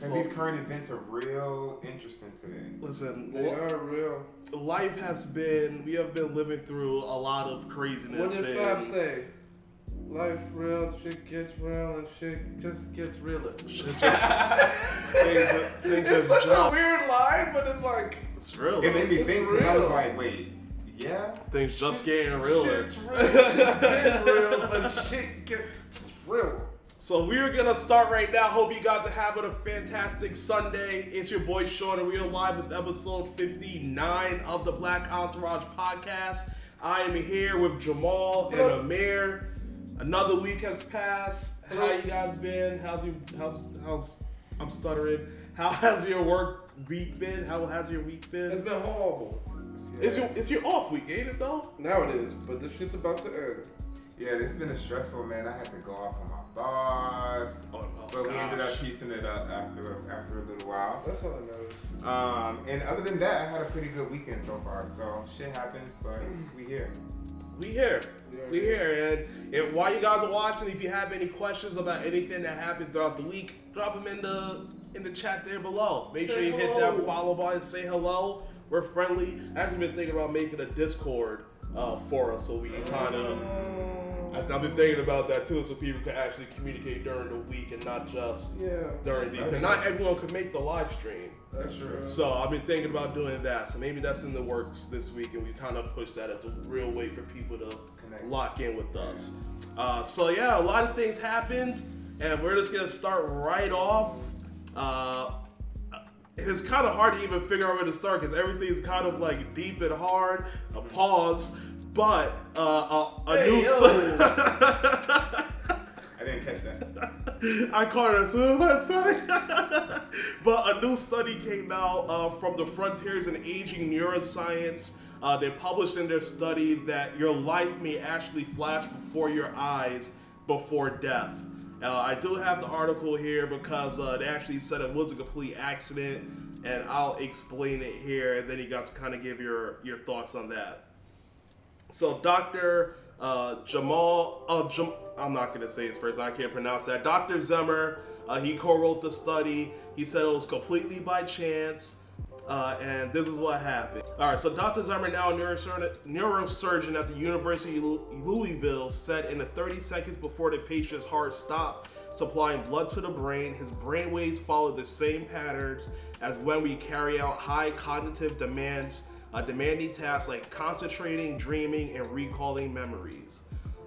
Because these current events are real interesting today. Listen, They are real. life has been, we have been living through a lot of craziness. What did Fab say? Life real, shit gets real, and shit just gets realer. shit just, things, things It's such just, a weird line, but it's like it's real. It made me think because I was like, wait, yeah? things just getting realer. shit's real, shit's real, but shit gets just real. So we're gonna start right now. Hope you guys are having a fantastic Sunday. It's your boy Sean, and we are live with episode 59 of the Black Entourage podcast. I am here with Jamal and Amir. Another week has passed. How you guys been? How's you? How's how's? I'm stuttering. How has your work week been? How has your week been? It's been? been horrible. It's your it's your off week, ain't it though? Now it is, but this shit's about to end. Yeah, this has been a stressful man. I had to go off on my boss. Oh, oh, But we ended up piecing it up after after a little while. That's all that matters. Um, and other than that, I had a pretty good weekend so far. So shit happens, but we here. We here. We We here. And, and while you guys are watching, if you have any questions about anything that happened throughout the week, drop them in the in the chat there below. Make Say sure you hit that follow button, say hello. We're friendly. I actually been thinking about making a Discord uh, for us so we can kind of. I've been thinking about that too, so people can actually communicate during the week and not just Yeah, during these. Because not everyone could make the live stream. that's true. So I've been thinking about doing that. So maybe that's in the works this week, and we kind of push that as a real way for people to Connect. lock in with us. Uh, so yeah, a lot of things happened, and we're just gonna start right off. Uh, and it's kind of hard to even figure out where to start because everything's kind of like deep and hard. A pause, but uh, a, a Hey, new. yo. I didn't catch that. I caught it as soon as I said it. but a new study came out uh, from the Frontiers in Aging Neuroscience. Uh, they published in their study that your life may actually flash before your eyes before death. Uh, I do have the article here because uh, they actually said it was a complete accident, and I'll explain it here, and then you guys kind of give your, your thoughts on that. So Dr. Uh, Jamal, oh, Jam, I'm not gonna say his first. I can't pronounce that. Dr. Zemmar, uh, he co-wrote the study. He said it was completely by chance, uh, and this is what happened. All right, so Dr. Zemmar, now a neurosurgeon, neurosurgeon at the University of Louisville, said in the 30 seconds before the patient's heart stopped supplying blood to the brain, his brain waves followed the same patterns as when we carry out high cognitive demands uh, demanding tasks like concentrating, dreaming, and recalling memories.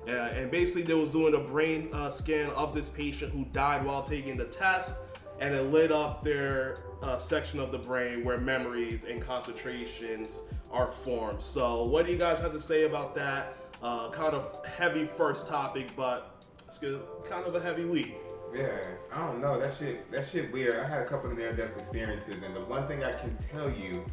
Uh, and basically, they was doing a brain uh, scan of this patient who died while taking the test, and it lit up their uh, section of the brain where memories and concentrations are formed. So, what do you guys have to say about that? Uh, kind of heavy first topic, but it's good, kind of a heavy week. Yeah, I don't know. That shit, that shit weird. I had a couple of near-death experiences, and the one thing I can tell you,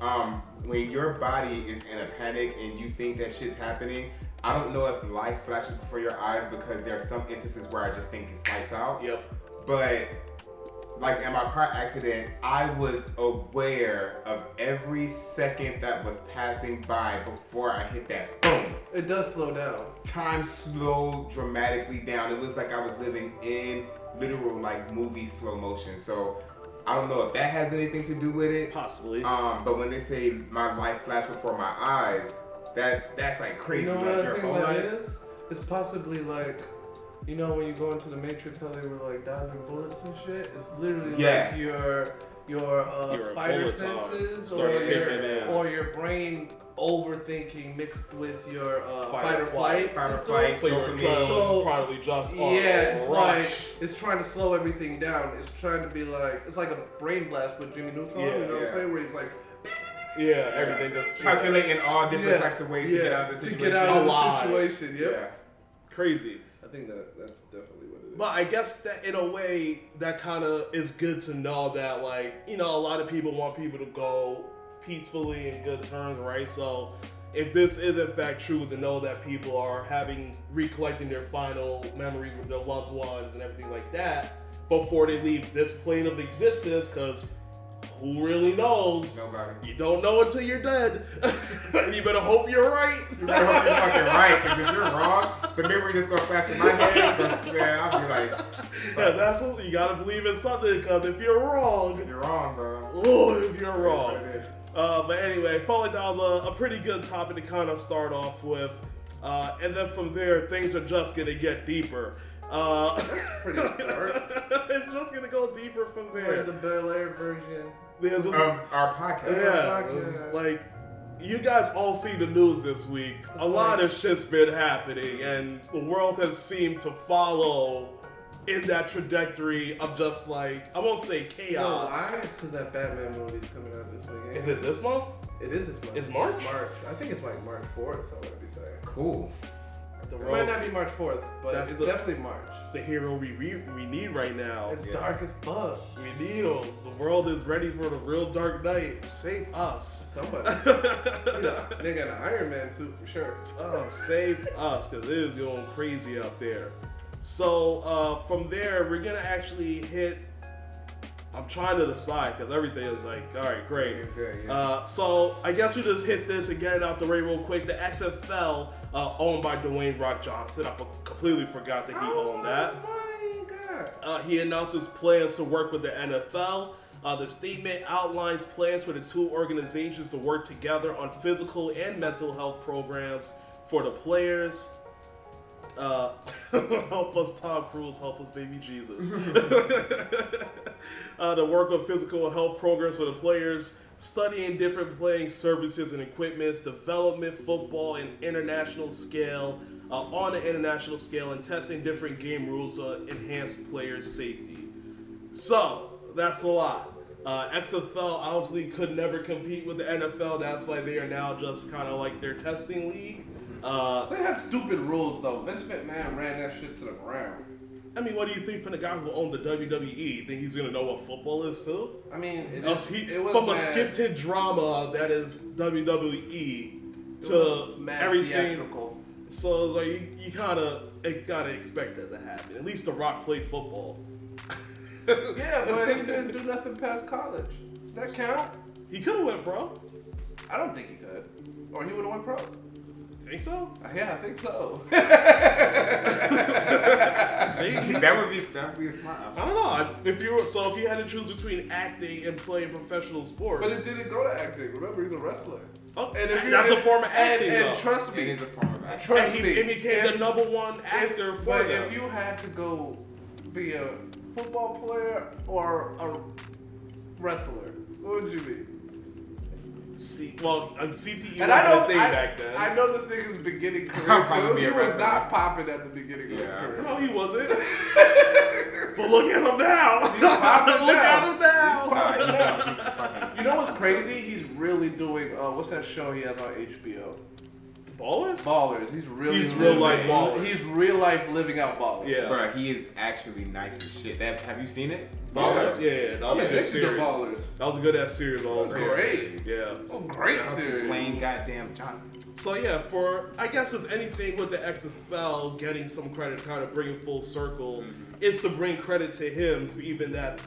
um, when your body is in a panic and you think that shit's happening, I don't know if life flashes before your eyes because there are some instances where I just think it's lights out. Yep. But like in my car accident, I was aware of every second that was passing by before I hit that boom It does slow down. time slowed dramatically down. It was like I was living in literal like movie slow motion. So I don't know if that has anything to do with it. Possibly. Um, but when they say my life flashed before my eyes, that's that's like crazy. You know like what I your think whole that life. is? It's possibly like, you know, when you go into the Matrix, how they were like dodging bullets and shit. It's literally Yeah. like your your uh, Your spider senses or your, or your brain overthinking mixed with your uh, Fight fight, or or flight. flight. Fight or system. flight. so your dopamine. adrenaline So- probably just on Yeah, it's rush. like it's trying to slow everything down. It's trying to be like it's like a brain blast with Jimmy Neutron. Yeah, you know what. I'm saying? Where he's like, yeah, everything just calculating all different Yeah, types of ways to get out of the to situation. get out of the situation. Yep. Yeah. crazy. I think that that's definitely what it is. But I guess that in a way that kind of is good to know that like you know a lot of people want people to go peacefully in good terms, right? So if this is in fact true, to know that people are having recollecting their final memories with their loved ones and everything like that before they leave this plane of existence, because who really knows? Nobody. You don't know until you're dead, and you better hope you're right. You better hope you're fucking right, because if you're wrong, the memory just gonna flash in my head. But man, I'll be like, Yeah, that's what you gotta believe in something. Because if you're wrong, you're wrong, bro. oh, if you're wrong. What it is. Uh, but anyway, Falling Down's a, a pretty good topic to kind of start off with. Uh, and then from there, things are just gonna get deeper. Uh, Pretty dark. it's just gonna go deeper from Like there. the Bel Air version. There's a, Of our podcast. yeah, podcast. like you guys all see the news this week. A lot of shit's been happening, and the world has seemed to follow in that trajectory of just like I won't say You know chaos. why? It's because that Batman movie's coming out this weekend. Is it this month? It is this month. It's March? March. I think it's like March 4th, I would be saying. Cool. The It might not be March 4th, but That's it's the- definitely March. It's the hero we re- we need right now. It's Yeah. dark as fuck. We need him. The world is ready for the real Dark Knight. Save us. Somebody. you know, they got an Iron Man suit for sure. Oh, save us, because it is going crazy out there. So uh, from there, we're gonna actually hit. I'm trying to decide because everything is like, all right, great. Good, yeah. Uh, so I guess we just hit this and get it out the way real quick. The XFL, uh, owned by Dwayne Rock Johnson. I completely forgot that he owned that. Oh my god. Uh, he announced his plans to work with the NFL. Uh, the statement outlines plans for the two organizations to work together on physical and mental health programs for the players. Uh, help us, Tom Cruise. Help us, baby Jesus. uh, to work on physical health programs for the players, studying different playing services and equipments, development, football, and international scale, uh, on an international scale, and testing different game rules to enhance players' safety. So that's a lot. Uh, XFL obviously could never compete with the NFL. That's why they are now just kind of like their testing league. Uh, They had stupid rules though. Vince McMahon ran that shit to the ground. I mean, what do you think from the guy who owned the WWE? Think he's gonna know what football is too? I mean, it, Uh, he- it from a scripted drama that is WWE to everything. theatrical. So like you, you kind of gotta expect that to happen. At least The Rock played football. Yeah, but he didn't do nothing past college. That count? He could have went pro. I don't think he could. Or he would have went pro. Think so? Yeah, I think so. Maybe. that would be that would be a smart I don't know. If you were, so, if you had to choose between acting and playing professional sports, but it didn't go to acting. Remember, he's a wrestler. Oh, And if you, that's a and- form of acting, and, though. trust me, is a form of action. trust and me, and he became if- the number one actor if, for but them. if you had to go be a football player or a wrestler, what would you be? See, well, um, CTE And I wasn't know, a thing I, back then. I know this nigga's beginning I'll career too. He was wrestler. not popping at the beginning of his career. no, he wasn't. but look at him now. He's popping look now. at him now. He's now. he's You know what's crazy? He's really doing. Uh, what's that show he has on HBO? Ballers? Ballers. He's really He's real life ballers. He's real life living out ballers. Yeah. Bruh, he is actually nice as shit. That have you seen it? Ballers? Yeah, that was I'm a good series. ballers. That was a good ass series. Also. That's great. Yeah. Oh, great Shout series. Dwayne goddamn Johnson. So yeah, for I guess it's anything with the XFL getting some credit, kind of bringing full circle, mm-hmm. it's to bring credit to him for even that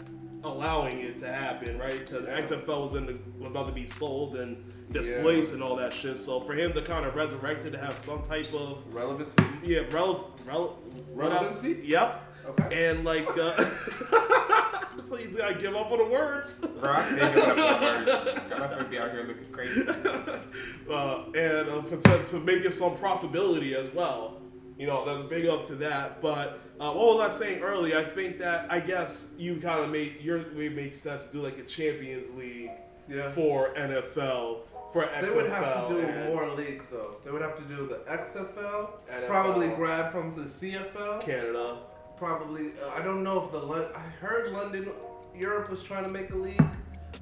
allowing it to happen, right? Because Yeah. XFL was in the, was about to be sold and displaced and all that shit. So for him to kind of resurrect it to have some type of Relevancy. yeah, rel, rel, Relevancy? Yep. Okay. And like, uh, so he's gotta give up on the words. Bro, I stay here with my words. I'm gonna be out here looking crazy. uh, and uh, to, to make it some profitability as well. You know, that's big up to that. But uh, what was I saying earlier? I think that I guess you kind of made your way make sense to do like a Champions League Yeah. for NFL for XFL. They would have to do more leagues though. They would have to do the XFL, NFL. probably grab from the CFL. Canada. Probably, uh, I don't know if the Lon- I heard London, Europe was trying to make a league,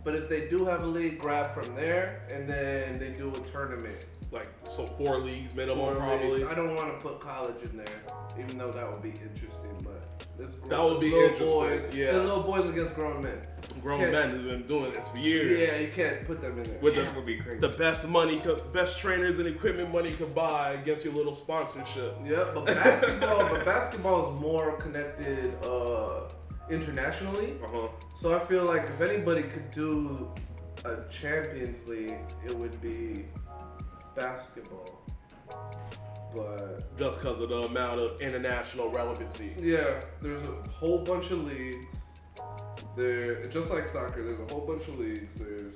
but if they do have a league, grab from there, and then they do a tournament. Like so, four leagues minimum Four probably. leagues. I don't want to put college in there, even though that would be interesting. But this That would be little interesting, Boys, yeah. the little boys against grown men. Grown Can't- men who've been doing this for years. Yeah, you can't put them in there. With the, That would be crazy. the best money, best trainers and equipment money could buy against your little sponsorship. Yeah, but basketball, but basketball is more connected. Uh, internationally. Uh huh. So I feel like if anybody could do a Champions League, it would be basketball. But Just because of the amount of international relevancy. yeah, there's a whole bunch of leagues. There, just like soccer, there's a whole bunch of leagues. There's,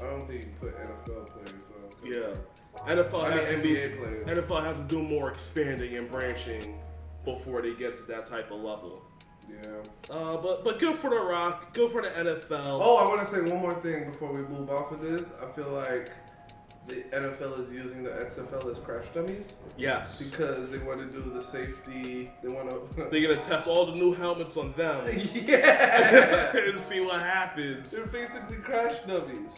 I don't think you can put NFL players on. Yeah. NFL I mean, has to NBA players. NFL has to do more expanding and branching before they get to that type of level. Yeah. Uh, but but good for the Rock, good for the NFL. Oh, I want to say one more thing before we move off of this. I feel like the NFL is using the XFL as crash dummies yes, because they want to do the safety. They want to. they're gonna test all the new helmets on them yeah. and see what happens. They're basically crash dummies.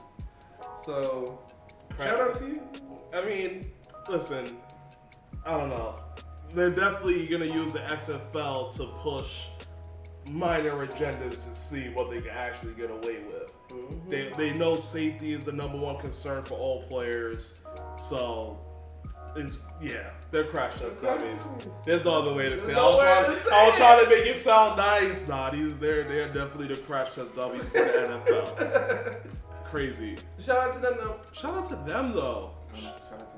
So, Crash shout out to you. I mean, listen, I don't know. They're definitely gonna use the XFL to push minor agendas and see what they can actually get away with. Mm-hmm. They, they know safety is the number one concern for all players, so it's yeah, they're crash test dummies. There's no other way to say. it. I was, trying, to say I was trying to make it sound nice. Nah, these they're they're definitely the crash test dummies for the NFL. Crazy. Shout out to them though. Shout out to them though. Shout out to them.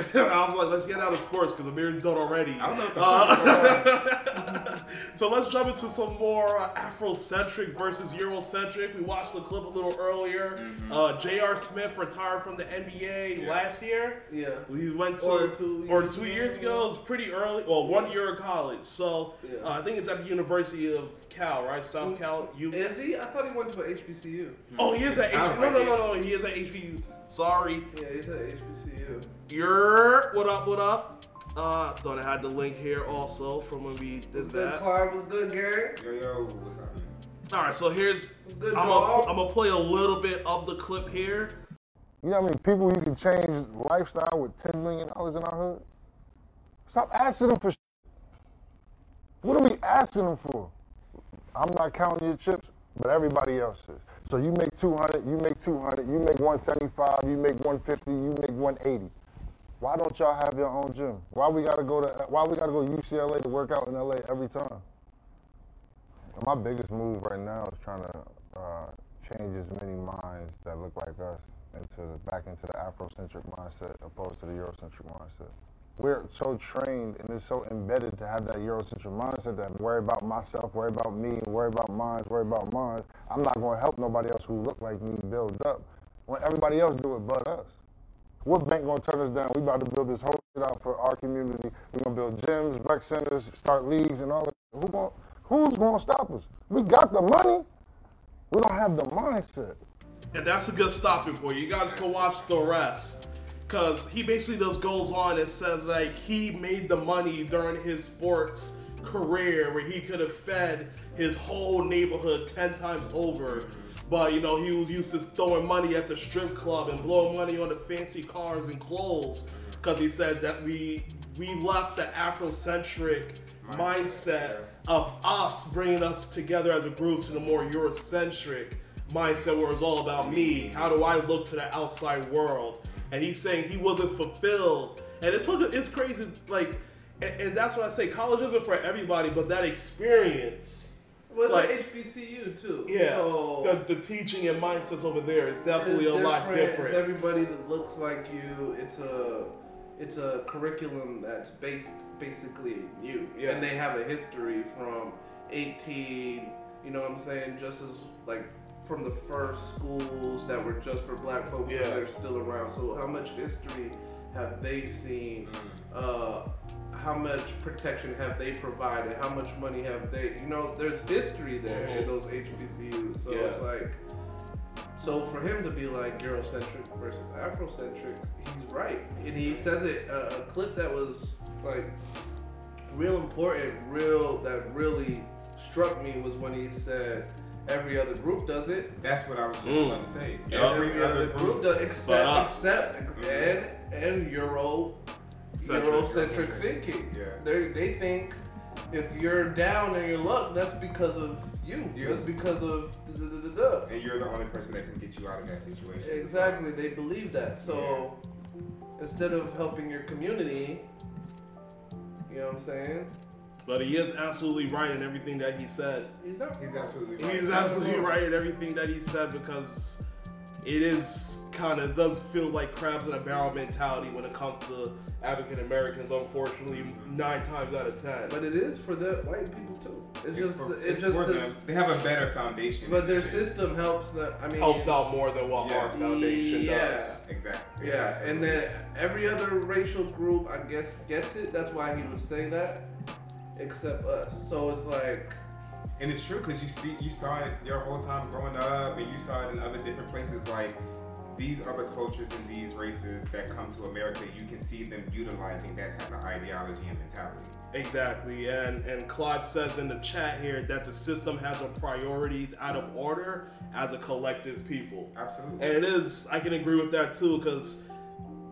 I was like, let's get out of sports because Amir's done already. I don't know Uh, so let's jump into some more uh, Afrocentric versus Eurocentric. We watched the clip a little earlier. Mm-hmm. Uh, J.R. Smith retired from the NBA last year. Yeah. He went to Or two or years two ago. years ago. It's pretty early. Well, one year of college. So Yeah. uh, I think it's at the University of Cal, right? South Cal. You. Is he? I thought he went to a HBCU. Oh, he is at Sounds HB. No, no, no, no. He is at HB. Sorry. Yeah, he's at HBCU. Yer, what up, what up? Uh, thought I had the link here also from when we Was did good, that. Clyde. Was good, gang. Yo, yo, what's happening? All right, so here's Good I'm gonna play a little bit of the clip here. You know how many people you can change lifestyle with $10 million in our hood? Stop asking them for shit. What are we asking them for? I'm not counting your chips, but everybody else is. So you make 200, you make 200, you make 175, you make 150, you make 180. Why don't y'all have your own gym? Why we gotta go to why we gotta go to UCLA to work out in LA every time? My biggest move right now is trying to uh, change as many minds that look like us into back into the Afrocentric mindset opposed to the Eurocentric mindset. We're so trained and it's so embedded to have that Eurocentric mindset that worry about myself, worry about me, worry about mine, worry about mine. I'm not going to help nobody else who look like me build up when everybody else do it but us. What bank gonna turn us down? We about to build this whole shit out for our community. We're gonna build gyms, rec centers, start leagues, and all that. Who going Who's gonna stop us? We got the money. We don't have the mindset. And that's a good stopping point. You guys can watch the rest. Cause he basically just goes on and says like he made the money during his sports career where he could have fed his whole neighborhood ten times over. But you know, he was used to throwing money at the strip club and blowing money on the fancy cars and clothes. Cause he said that we we left the Afrocentric mindset of us bringing us together as a group to the more Eurocentric mindset where it's all about me. How do I look to the outside world? And he's saying he wasn't fulfilled. And it took it's crazy, like, and, and that's what I say. College isn't for everybody, but that experience, Well, it's Like- HBCU too. yeah, So the, the teaching and mindsets over there is definitely it's a lot It's different. everybody that looks like you. It's a it's a curriculum that's based basically you, Yeah. and they have a history from 18. You know what I'm saying? Just as like from the first schools that were just for black folks, Yeah. and they're still around. So how much history have they seen? Uh, how much protection have they provided? How much money have they? You know, there's history there in Mhm. those HBCUs. So Yeah. it's like. So for him to be like Eurocentric versus Afrocentric, he's right, and he says it. Uh, a clip that was like real important, real that really struck me was when he said, "Every other group does it, That's what I was just Mm. about to say. Yeah. every, other group does, except us. except and and Euro Centric. Eurocentric thinking. Yeah. They they think if you're down in your luck, that's because of you. You. That's because of da da da da da. And you're the only person that can get you out of that situation. Exactly, they believe that. So instead of helping your community, you know what I'm saying? But he is absolutely right in everything that he said. He's not. He's absolutely right. He's absolutely right in everything that he said because it is kind of does feel like crabs in a barrel mentality when it comes to African Americans. Unfortunately, nine times out of ten. But it is for the white people too. It's, It's, just for, it's, it's just for the, them. They have a better foundation. but their system helps them. I mean, helps out more than what Yeah. our foundation Yeah. does. Exactly. Yeah, and then every other racial group, I guess, gets it. That's why he would say that, except us. So it's like, And it's true because you see, you saw it your whole time growing up, and you saw it in other different places. Like these other cultures and these races that come to America, you can see them utilizing that type of ideology and mentality. Exactly, and and Claude says in the chat here that the system has our priorities out of order as a collective people. Absolutely. And it is, I can agree with that too, because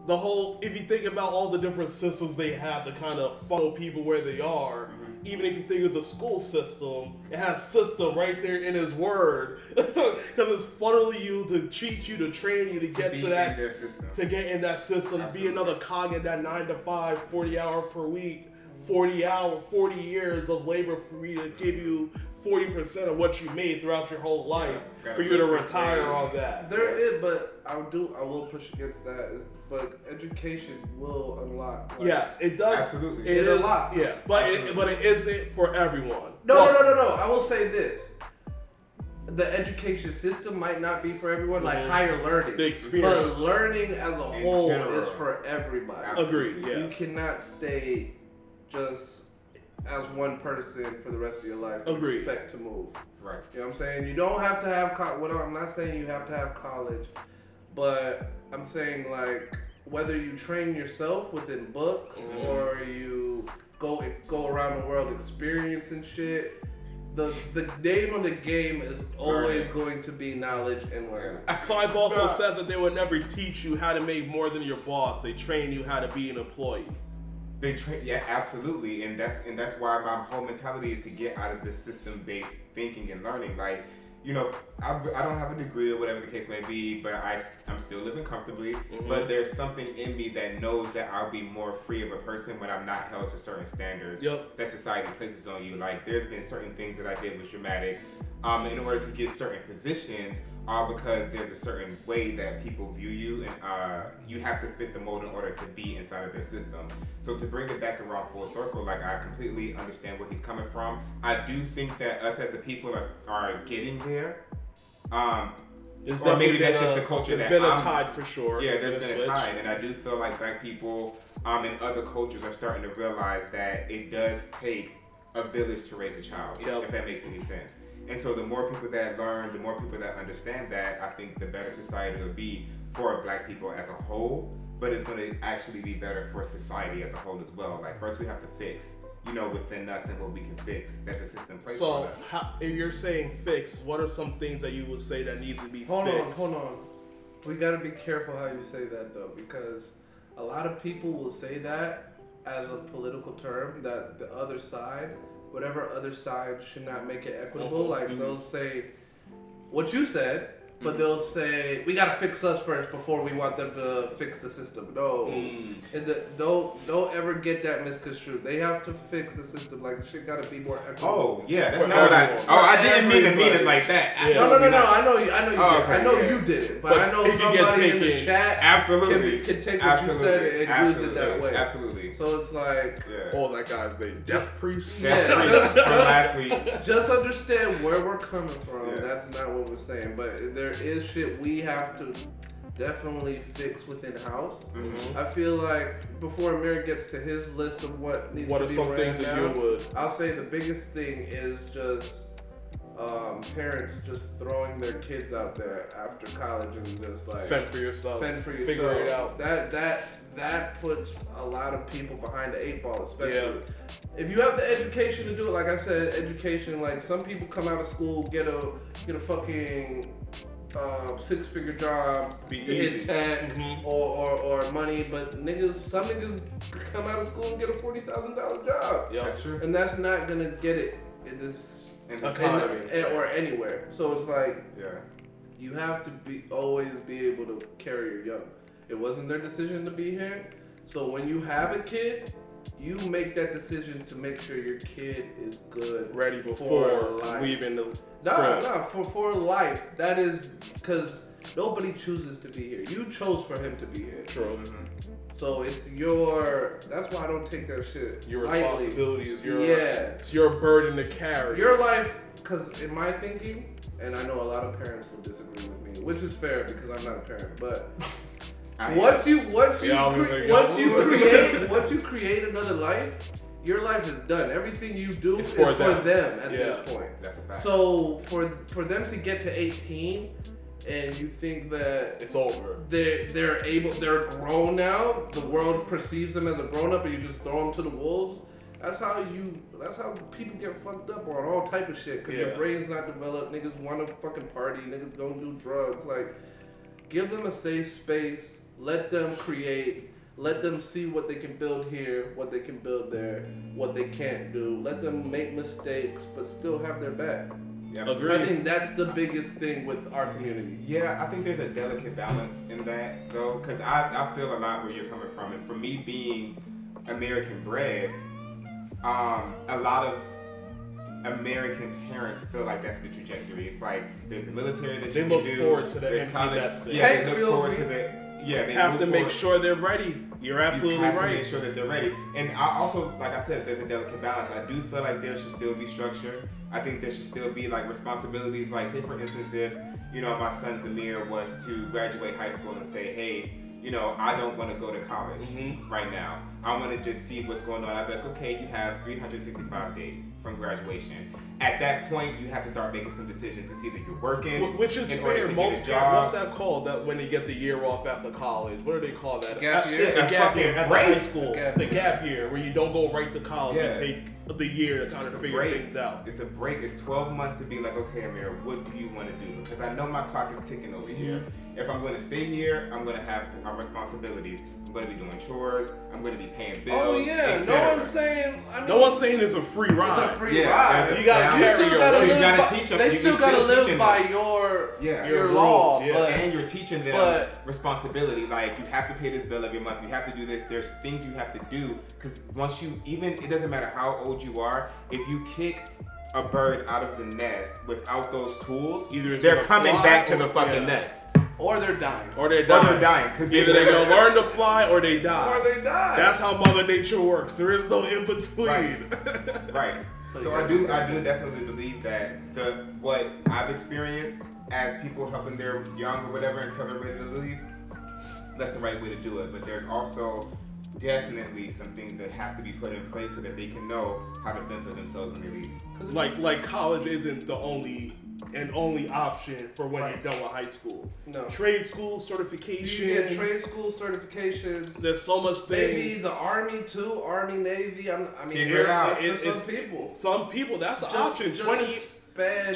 the whole, if you think about all the different systems they have to kind of funnel people where they are. Even if you think of the school system, it has system right there in his word, because it's funneling you to teach you, to train you to get be to in that, their system. to get in that system, Absolutely. be another cog in that nine to five, 40 hour per week, 40 hour, 40 years of labor for you to give you 40% of what you made throughout your whole life Yeah. for you to retire put on that. there is, but I do, I will push against that. Is, but education will unlock. like- Yes, it does. Absolutely. It It is unlocks. Yeah, but it, but it isn't for everyone. No, Well, no, no, no, no. I will say this. The education system might not be for everyone, like Mhm. higher learning. The experience. But learning as a In whole general. is for everybody. Absolutely. Agreed. Yeah. You cannot stay just as one person for the rest of your life. and Agreed. Expect to move. Right. You know what I'm saying? You don't have to have co- what I'm not saying you have to have college, but I'm saying like whether you train yourself within books Mhm. or you go go around the world experiencing shit. The, the name of the game is always Learning. going to be knowledge and learning. Clive also Nah. says that they would never teach you how to make more than your boss. They train you how to be an employee. They train, yeah, absolutely, and that's and that's why my whole mentality is to get out of this system-based thinking and learning. Like, you know, I, I don't have a degree or whatever the case may be, but I I'm still living comfortably. Mhm. But there's something in me that knows that I'll be more free of a person when I'm not held to certain standards Yep. that society places on you. Like, there's been certain things that I did with dramatic, um, in order to get certain positions, all because there's a certain way that people view you, and uh, you have to fit the mold in order to be inside of their system. So to bring it back around full circle, like I completely understand where he's coming from. I do think that us as a people are, are getting there. Um, It's Or maybe that's that's just the culture It's that been a I'm- tide for sure. yeah, there's been a switch. tide, and I do feel like black people um, and other cultures are starting to realize that it does take a village to raise a child, Yep. if that makes any sense. And so the more people that learn, the more people that understand that, I think the better society will be for black people as a whole. But it's going to actually be better for society as a whole as well. Like first we have to fix, you know, within us and what we can fix that the system places on So, us. how, if you're saying fix, what are some things that you would say that needs to be Hold fixed? Hold on, hold on. We gotta be careful how you say that though, because a lot of people will say that as a political term that the other side, whatever other side, should not make it equitable. Mhm, Like mhm. they'll say what you said, but Mhm. they'll say we gotta fix us first before we want them to fix the system. No, Mm. and the, don't don't ever get that misconstrued. They have to fix the system. Like shit gotta be more equitable. Oh yeah, that's not what I. Oh, I didn't mean to mean it like that. Yeah. No, no, no, no. I know you. I know you. Oh, did. okay, I know yeah. you did it, but, But I know it could get somebody in the chat Absolutely. can, can take what Absolutely. you said and Absolutely. use it that way. Absolutely. So it's like, Yeah. What was that guy's name? Death Priest? Yeah, just- just- last week. just understand where we're coming from. Yeah. That's not what we're saying, but there is shit we have to definitely fix within house. Mhm. I feel like before Amir gets to his list of what needs What to are be some things that you would? I'll say the biggest thing is just um, parents just throwing their kids out there after college and just like Fend for yourself. fend for yourself. Figure it out. That that that puts a lot of people behind the eight ball, especially. Yeah. If you have the education to do it, like I said, education. Like some people come out of school, get a get a fucking um, six figure job, Be to easy. hit tech Mhm. or, or or money, but niggas, some niggas come out of school and get a forty thousand dollar job, Yep. That's true. and that's not gonna get it in this And Economy. in- or anywhere. So it's like Yeah. you have to be always be able to carry your young. It wasn't their decision to be here. So when you have a kid, you make that decision to make sure your kid is good, Ready for before life. leaving the No, crib. no, for for life. That is because nobody chooses to be here. You chose for him to be here. True. So it's your. That's why I don't take that shit. Your lightly. responsibility is your Yeah. It's your burden to carry. Your life, because in my thinking, and I know a lot of parents will disagree with me, which is fair because I'm not a parent. But once you once you Yeah, I was cre- once you create once you create another life, your life is done. Everything you do It's is for for them. them, at Yeah. this point. That's a fact. So for for them to get to 18, and you think that it's over. they're they're able they're grown now. The world perceives them as a grown up, and you just throw them to the wolves. That's how you. That's how people get fucked up on all type of shit. Cause Yeah. their brains not developed. Niggas want to fucking party. Niggas go do drugs. Like, give them a safe space. Let them create. Let them see what they can build here, what they can build there, what they can't do. Let them make mistakes, but still have their back. Yeah, Agree. I think that's the biggest thing with our community. Yeah, I think there's a delicate balance in that though, because I, I feel a lot where you're coming from, and for me being American bred, um, a lot of American parents feel like that's the trajectory. It's like there's the military that They you look can do. forward to the there's empty college. Yeah, they look forward to the. Yeah, they have move to make forward. sure they're ready. You're absolutely you have right. to make sure that they're ready. And I also, like I said, there's a delicate balance. I do feel like there should still be structure. I think there should still be like responsibilities. Like, say for instance, if you know my son Samir was to graduate high school and say, hey, you know, I don't want to go to college Mhm. right now. I want to just see what's going on. I'd be like, okay, you have 365 days from graduation. At that point, you have to start making some decisions to see that you're working, Which is in order fair. Most get job. what's that called? That when they get the year off after college, what do they call that? Gap Uh, year? shit, The gap year at break. the high school. Gap the year. gap year where you don't go right to college. Yeah. You take the year to kind It's of figure break. things out. It's a break. It's 12 months to be like, okay, Amir, what do you want to do? Because I know my clock is ticking over here. If I'm going to stay here, I'm going to have my responsibilities. I'm going to be doing chores. I'm going to be paying oh, bills. Oh yeah, no one's saying. I mean, No one's saying it's a free ride. it's ride. a free Yeah, ride. You gotta balance. You carry still gotta weight. You live. gotta by, teach 'em. They You- still gotta still live by them. your Yeah. your, Your law. rules, yeah. But and you're teaching them but- responsibility. Like you have to pay this bill every month. You have to do this. There's things you have to do because once you even it doesn't matter how old you are. If you kick a bird out of the nest without those tools, Either they're coming back to the fucking yeah. nest. Or they're dying. Or they're Or dying. they're dying because Either they're gonna learn to fly or they die. Or they die. That's how Mother Nature works. There is no in between. Right. Right. So I do do. I do definitely believe that the what I've experienced as people helping their young or whatever until they're ready to leave, that's the right way to do it. But there's also definitely some things that have to be put in place so that they can know how to fend for themselves when they leave. like like college isn't the only and only option for when you're done with high school. No. Trade school certifications. You get trade school certifications. There's so much things. Maybe the army too, army, navy. I'm, I mean, Figure it out. For It- some it's- people, Some people that's an Just- option. just 20,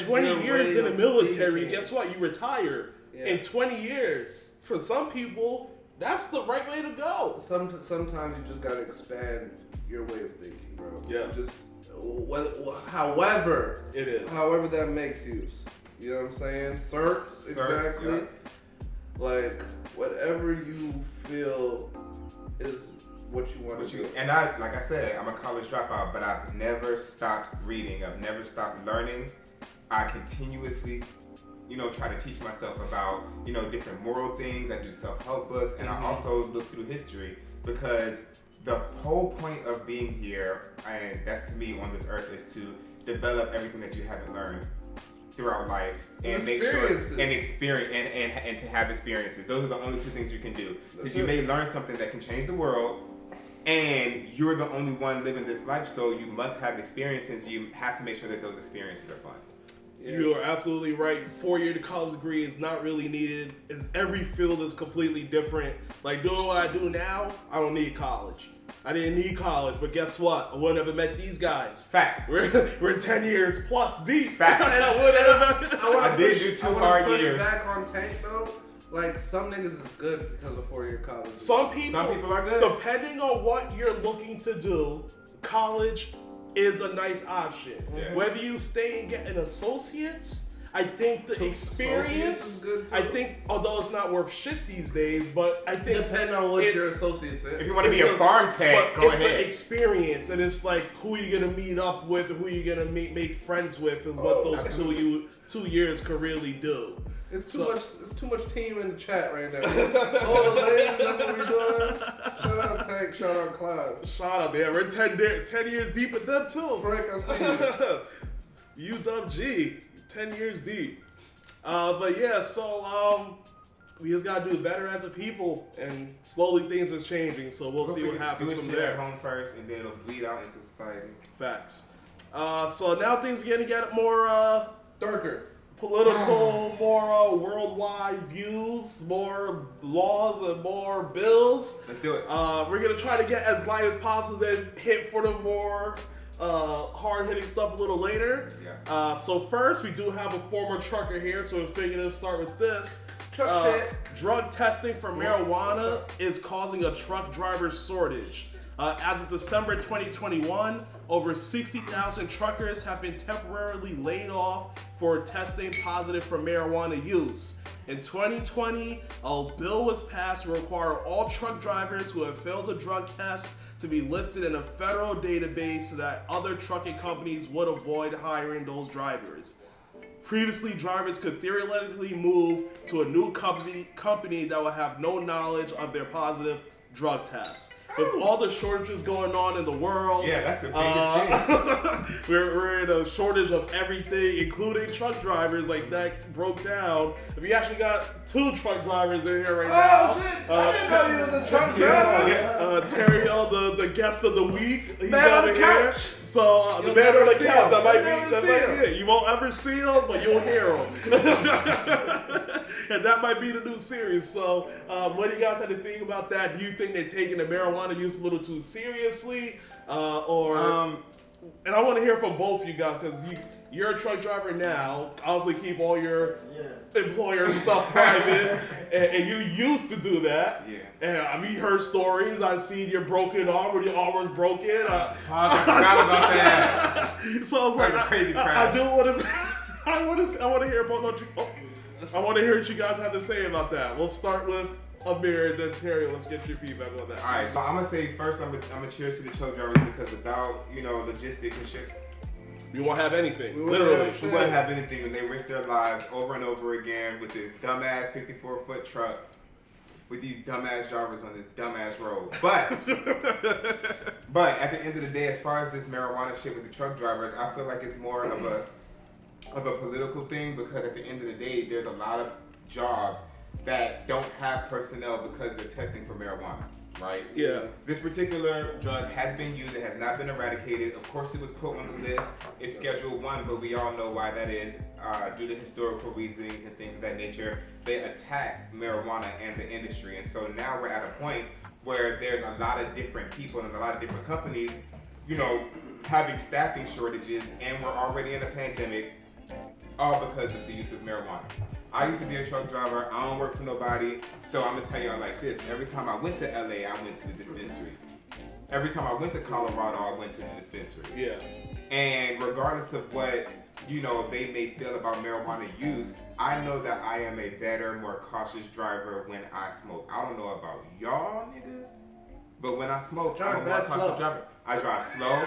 20 years in the military, thinking. guess what? You retire. Yeah. In 20 years, for some people, that's the right way to go. Some sometimes you just gotta expand your way of thinking, bro. Yeah. Just whether, however, It is. however that makes use. You know what I'm saying? Certs, Certs, exactly. yeah. Like whatever you feel is what you want But to you do. and I like I said, I'm a college dropout, but I've never stopped reading. I've never stopped learning. I continuously, you know, try to teach myself about, you know, different moral things. I do self-help books and I mm-hmm. also look through history because the whole point of being here, and that's to me on this earth, is to develop everything that you haven't learned throughout life and make sure and experience and, and and to have experiences. Those are the only two things you can do because you may learn something that can change the world and you're the only one living this life so you must have experiences you have to make sure that those experiences are fun Yeah. You are absolutely right. Four year college degree is not really needed. It's, every field is completely different. Like doing what I do now, I don't need college. I didn't need college, but guess what? I wouldn't have met these guys. facts We're, we're 10 years plus deep. Facts. and I would have. I, wanna I did push, do two I wanna hard push years. back on Tank though. Like some niggas is good because of four year college. Some people, Some people are good. Depending on what you're looking to do, college is a nice option. Yeah. Whether you stay and get an associate's, I think the experience. good. I think although it's not worth shit these days, but I think Depending on what your associates in. If you want to be a a- pharm tech, but go it's the experience, and it's like who you gonna meet up with, who you gonna make make friends with, is what Oh, those two you two years could really do. It's too So- much. It's too much team in the chat right now. oh, the ladies, that's what we doing. Shout out Tank. Shout out Cloud. Shout out there, we're 10, 10 years deep with them too. Frank, I see you. UWG, ten years deep. Uh, but yeah, so um, we just gotta do better as a people, and slowly things are changing. So we'll see what happens from shit at there. home first, and then it'll bleed out into society. Facts. Uh, so now things are gonna get more uh, Darker. political, more uh, worldwide views, more laws, and more bills. Let's do it. Uh, we're gonna try to get as light as possible, then hit for the more uh, hard hitting stuff a little later. Yeah. Uh, so first, we do have a former trucker here, so we figured to start with this. Truck Uh, shit. Drug testing for marijuana is causing a truck driver shortage. Uh, as of December 2021, over 60,000 truckers have been temporarily laid off for testing positive for marijuana use. In 2020, a bill was passed to require all truck drivers who have failed the drug test to be listed in a federal database so that other trucking companies would avoid hiring those drivers. Previously, drivers could theoretically move to a new company company that will have no knowledge of their positive drug test. With all the shortages going on in the world, Yeah, that's the biggest uh, we're, we're in a shortage of everything, including truck drivers. Like that broke down. We actually got two truck drivers in here right now. Oh shit! Uh, I didn't know you was a truck driver. yeah. uh, Terrio, the, the guest of the week, he's Man on over the here. So uh, the You'll man on the see couch, that might You'll be never that see might be him. it. You won't ever see him, but you'll hear him, and that might be the new series. So, um, what do you guys have to think about that? Do you think they're taking the marijuana use a little too seriously, uh, or? Um, and I want to hear from both you guys because you you're a truck driver now. Obviously, keep all your employer stuff private, and, and you used to do that. Yeah. And I mean, heard stories. I seen your broken arm, or your arm was broken. Uh, fuck, I forgot about that. so I was like, That's a crazy I, I, I do want to. I want to. I want to hear about. Oh, I want to hear what you guys have to say about that. We'll start with Amir, and then Terry. Let's get your feedback on that. All right, so I'm gonna say first, I'm gonna, I'm gonna cheers to the truck drivers because without you know logistics and shit, we won't have anything, We literally. have we wouldn't have anything, when they risk their lives over and over again with this dumbass 54 foot truck with these dumbass drivers on this dumbass road. But but at the end of the day, as far as this marijuana shit with the truck drivers, I feel like it's more of a of a political thing because at the end of the day, there's a lot of jobs that don't have personnel because they're testing for marijuana, right? Yeah. This particular drug has been used. It has not been eradicated. Of course, it was put on the list. It's Schedule One, but we all know why that is uh, due to historical reasons and things of that nature. They attacked marijuana and the industry, and so now we're at a point where there's a lot of different people and a lot of different companies, you know, having staffing shortages, and we're already in a pandemic, all because of the use of marijuana. I used to be a truck driver. I don't work for nobody. So I'm gonna tell y'all like this. Every time I went to LA, I went to the dispensary. Every time I went to Colorado, I went to the dispensary. Yeah. And regardless of what, you know, they may feel about marijuana use, I know that I am a better, more cautious driver when I smoke. I don't know about y'all niggas, but when I smoke, Drive I'm a more driver. I drive slow. I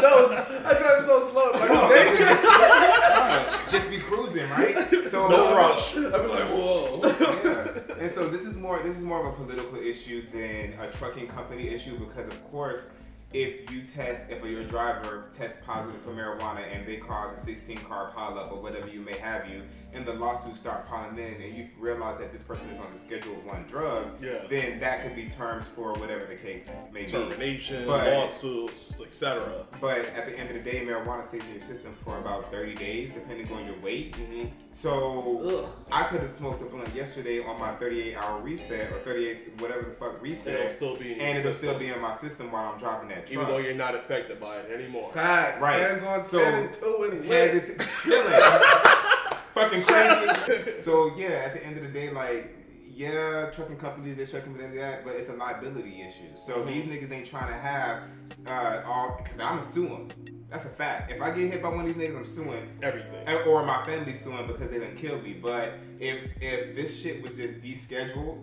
No, I drive so slow. Like, No. drive- just be cruising, right? So No rush. I'd be like, whoa. yeah. And so this is more this is more of a political issue than a trucking company issue because of course if you test if your driver tests positive for marijuana and they cause a 16 car pileup or whatever you may have you and the lawsuits start piling in and you realize that this person is on the schedule of one drug Yeah. then that could be terms for whatever the case may be Termination, But- lawsuits, etc. but at the end of the day marijuana stays in your system for about 30 days depending on your weight Mm-hmm. so Ugh. I could have smoked a blunt yesterday on my 38 hour reset or 38 whatever the fuck reset, It'll still be in your and it'll system. still be in my system while I'm driving that drug. Even though you're not affected by it anymore. Facts. Right. Hands on So, 10 and 2 and lit. Hesitant, chilling, fucking crazy. so yeah, at the end of the day, like yeah, trucking companies, they're trucking them that, but it's a liability issue. So Mhm. these niggas ain't trying to have uh, all because I'm suing. Them. That's a fact. If I get hit by one of these niggas, I'm suing, Everything. or my family suing because they didn't kill me. But if if this shit was just descheduled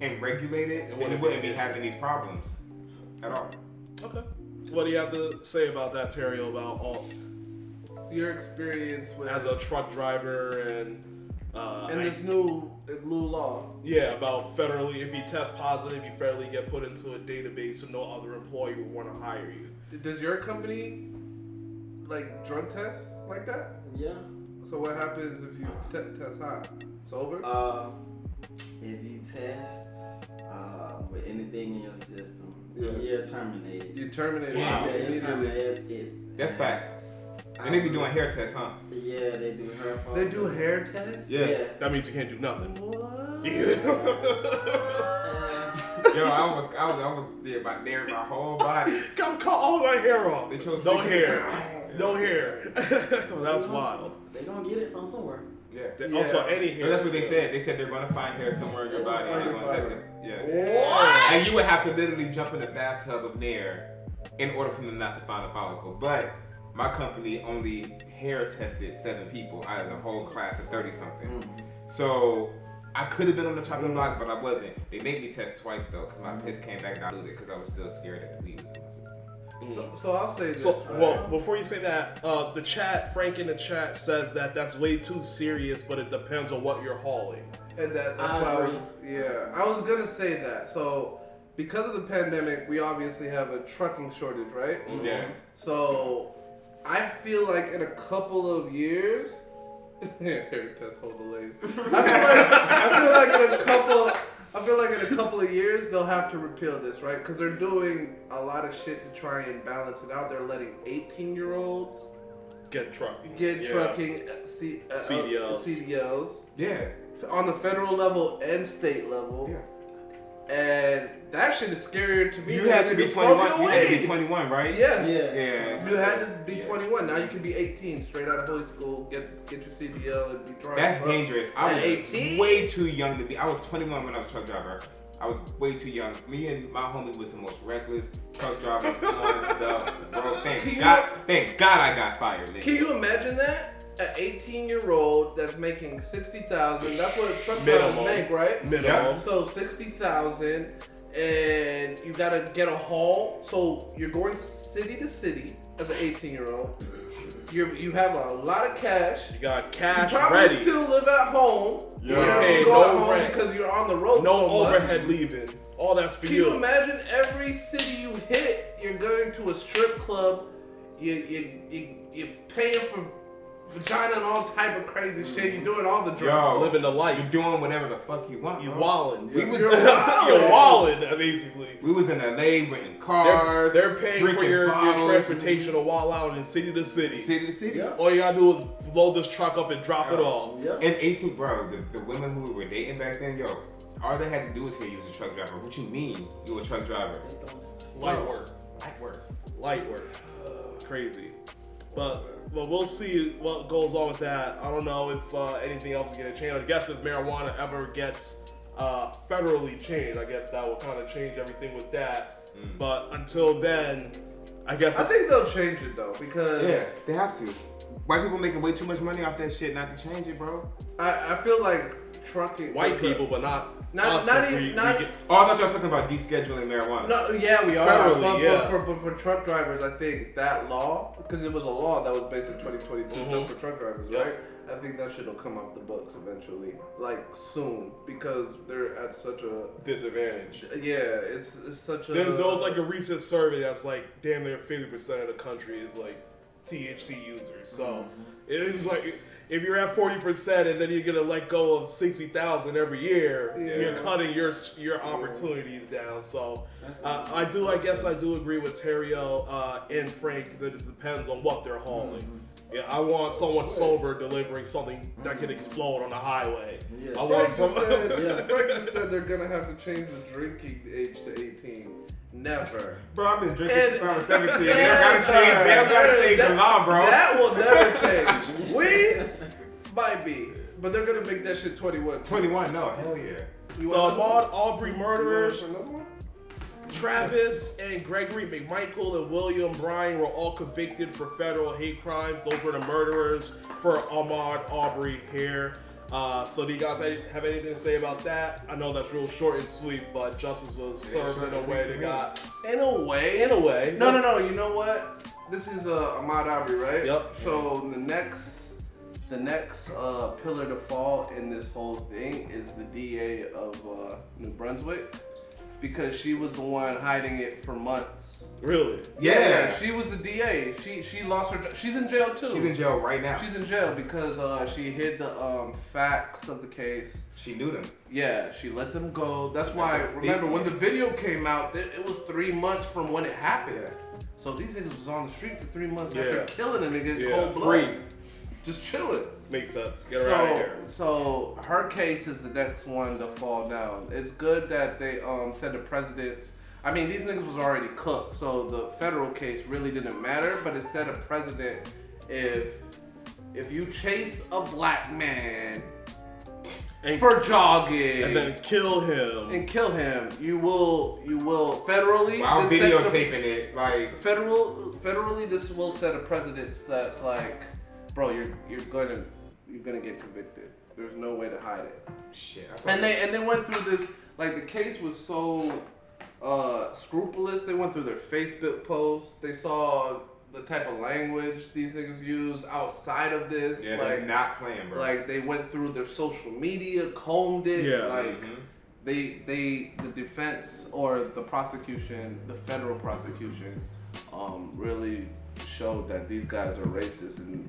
and regulated, then it wouldn't be having these problems at all. Okay. What do you have to say about that, Terry? About all Your experience with as a truck driver and uh, and I- this new new law. yeah, about federally, if you test positive, you federally get put into a database, so no other employer will want to hire you. Does your company like drug test like that? Yeah. So what happens if you te- test high? It's over. Uh, if you test uh, with anything in your system, Yes. you're terminated. you terminate Wow. Yeah, it you're terminated. That's it. That's facts. I And they be doing hair tests, huh? Yeah, they do hair. Tests. They do hair tests. Yeah. Yeah. That means you can't do nothing. What? Uh, Yo, I was I was I was there about there my whole body. Come cut all my hair off. They chose no 60 hair. No hair. That's wild. they gonna get it from somewhere. Yeah. Yeah. Also, any hair. But that's what they said. They said they're gonna find hair somewhere in your body and they're gonna test it. Yeah. What? And you would have to literally jump in a bathtub of Nair in order for them not to find a follicle. But my company only hair tested seven people out of the whole class of 30 something. Mm. So I could have been on the chopping block, but I wasn't. They made me test twice though, because my piss came back diluted because I was still scared that the weed was in my system. So, so I'll say this. So, right? well, before you say that, uh, the chat, Frank in the chat says that that's way too serious, but it depends on what you're hauling. And that, that's I what I was, yeah, I was gonna say that. So, because of the pandemic, we obviously have a trucking shortage, right? Yeah. So, I feel like in a couple of years, here test hold delays. I feel like I feel like in a couple, I feel like in a couple of years they'll have to repeal this, right? Because they're doing a lot of shit to try and balance it out. They're letting 18 year olds Get trucking. get Yeah. trucking uh, C, uh, uh, CDLs. CDLs Yeah. on the federal level and state level. Yeah. And that shit is scarier to me. You had to be 21. You had to be 21, right? Yes. Yeah. Yeah. You had to be Yeah. 21. Now you can be 18, straight out of high school. Get get your CDL and be driving. That's truck. dangerous. I was 18? way too young to be. I was 21 when I was a truck driver. I was way too young. Me and my homie was the most reckless truck drivers on the world. Can Thank you- God. Thank God I got fired. nigga. Can you imagine that? An 18 year old that's making 60,000. That's what a truck Minimum. drivers make, right? Minimum. So 60,000 and you gotta get a haul. So you're going city to city as an 18 year old. You you have a lot of cash. You got You cash probably ready. still live at home. Yeah. You go no at home rent. because you're on the road. no so much. overhead leaving. All that's for Can you. Can you imagine every city you hit, you're going to a strip club, you you you you're paying for vagina and all type of crazy shit. You're doing all the drugs. Yo. Living the life. You're doing whatever the fuck you want. You bro. wildin'. We was You're You're wildin'. wildin', basically. we was in LA renting They're, cars. they're paying for your, your bottles, transportation to wall out in city to city. City to city. Yeah. All you gotta do is load this truck up and drop it off. Yep. And 18, bro, the, the women who we were dating back then, yo, all they had to do was hear you was a truck driver. What you mean you were a truck driver? They don't- Light work. Light work. Light work. Crazy. But but we'll see what goes on with that. I don't know if uh, anything else is gonna change. I guess if marijuana ever gets uh, federally changed, I guess that will kind of change everything with that. But until then, I guess I think they'll change it though because Yeah, they have to. White people making way too much money off that shit not to change it, bro. I, I feel like trucking white people, but not Not- us. not if even- we- we get- Oh, I thought y'all was talking about descheduling marijuana. No, yeah, we are. Federally, but, yeah. but, for, but for truck drivers, I think that law, because it was a law that was based in 2022 Mhm. just for truck drivers, Yep. right? I think that shit will come off the books eventually, like soon, because they're at such a disadvantage. yeah, it's, it's such a. There's there was like a recent survey that's like damn near fifty percent of the country is like THC users. So it is like if you're at forty percent and then you're gonna let go of sixty thousand every year, you're cutting your your opportunities down. So uh, I do, I guess I do agree with Terrio uh, and Frank that it depends on what they're hauling. Yeah, I want someone sober delivering something that can explode on the highway. Yeah. I Frank want just, some. said, Yeah. Frank said they're gonna have to change the drinking age to 18. Never. Bro, I've been drinking And- since I was 17. They don't gotta change, they don't gotta That- change the law, bro. That will never change. We, Might be, but they're gonna make that shit 21. 21, no, hell yeah. You The want another Arbery murderers, another one? Travis and Gregory McMichael and William Bryan were all convicted for federal hate crimes. Those were the murderers for Ahmaud Arbery here. Uh, so do you guys have anything to say about that? I know that's real short and sweet, but justice was Yeah, served in a way that got In a way. in a way. No, no, no. You know what? This is uh, Ahmaud Arbery, right? Yep. So the next, the next uh, pillar to fall in this whole thing is the DA of uh, New Brunswick, because she was the one hiding it for months. Really? Yeah. she was the DA. She she lost her. She's in jail too. She's in jail right now. She's in jail because uh, she hid the um, facts of the case. she knew them. Yeah, she let them go. That's why. Remember big- when the video came out? It, it was three months from when it happened. Yeah. So these niggas was on the street for three months Yeah. after killing a nigga in Yeah, cold blood. free. Just chilling. Makes sense. Get her out of So, here. so her case is the next one to fall down. It's good that they um said the president. I mean, these niggas was already cooked, so the federal case really didn't matter. But it said a president if if you chase a black man And, for jogging and then kill him. and kill him, you will you will federally. While this sets a- videotaping it, like, federal federally this will set a precedent that's like, bro, you're you're gonna you're gonna get convicted. There's no way to hide it. shit. And they and they went through this like the case was so uh scrupulous. They went through their Facebook posts. They saw the type of language these niggas use outside of this. yeah, they're like not playing, bro. like they went through their social media, combed it. Yeah. Like Mhm. they they the defense or the prosecution, the federal prosecution, um, really showed that these guys are racist and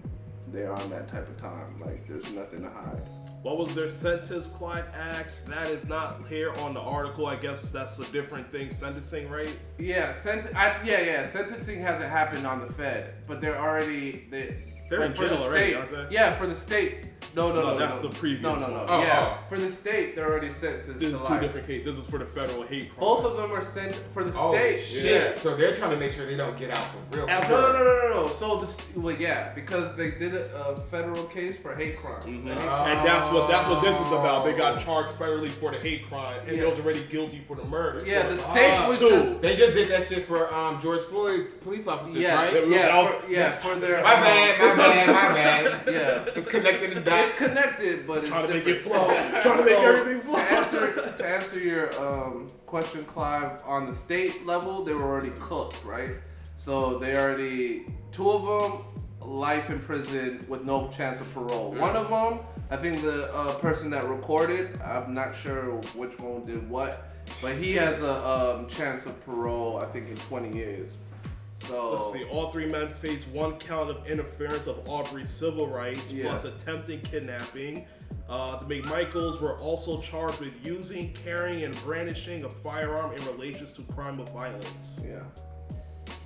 they're on that type of time. Like there's nothing to hide. What was their sentence? Clive asked. That is not here on the article. I guess that's a different thing. Sentencing, right? Yeah, sent- I, yeah, yeah. Sentencing hasn't happened on the Fed, but they're already they. They're in for the jail already, state- aren't they? Yeah, for the state. No, no, No, no. that's no. the previous one. No, no, no. one. Oh, yeah, oh. for the state, they're already sentenced This to is two life. different cases. This is for the federal hate crime. Both of them are sent for the Oh, state. shit. Yeah. So they're trying to make sure they don't get out for real. No, no, no, no, no, no. So this, well, yeah, because they did a, a federal case for hate crimes. Mhm. And And that's what that's what this is about. They got charged federally for the hate crime, and Yeah. they was already guilty for the murder. Yeah, So the state Ah, was two. just They just did that shit for um, George Floyd's police officers, yeah, right? That yeah, for, yeah, for their My bad, my bad, my bad. Yeah, It's connected to it's connected, but it's trying to make different. it flow. So- trying to make so, everything flow. To answer, to answer your um, question, Clive, on the state level, they were already cooked, right? So they already two of them life in prison with no chance of parole. One of them, I think the uh, person that recorded, I'm not sure which one did what, but he has a um, chance of parole. I think in 20 years. So Let's see. All three men face one count of interference of Arbery's civil rights Yeah. plus attempting kidnapping. Uh, the McMichaels were also charged with using, carrying, and brandishing a firearm in relation to crime of violence. Yeah.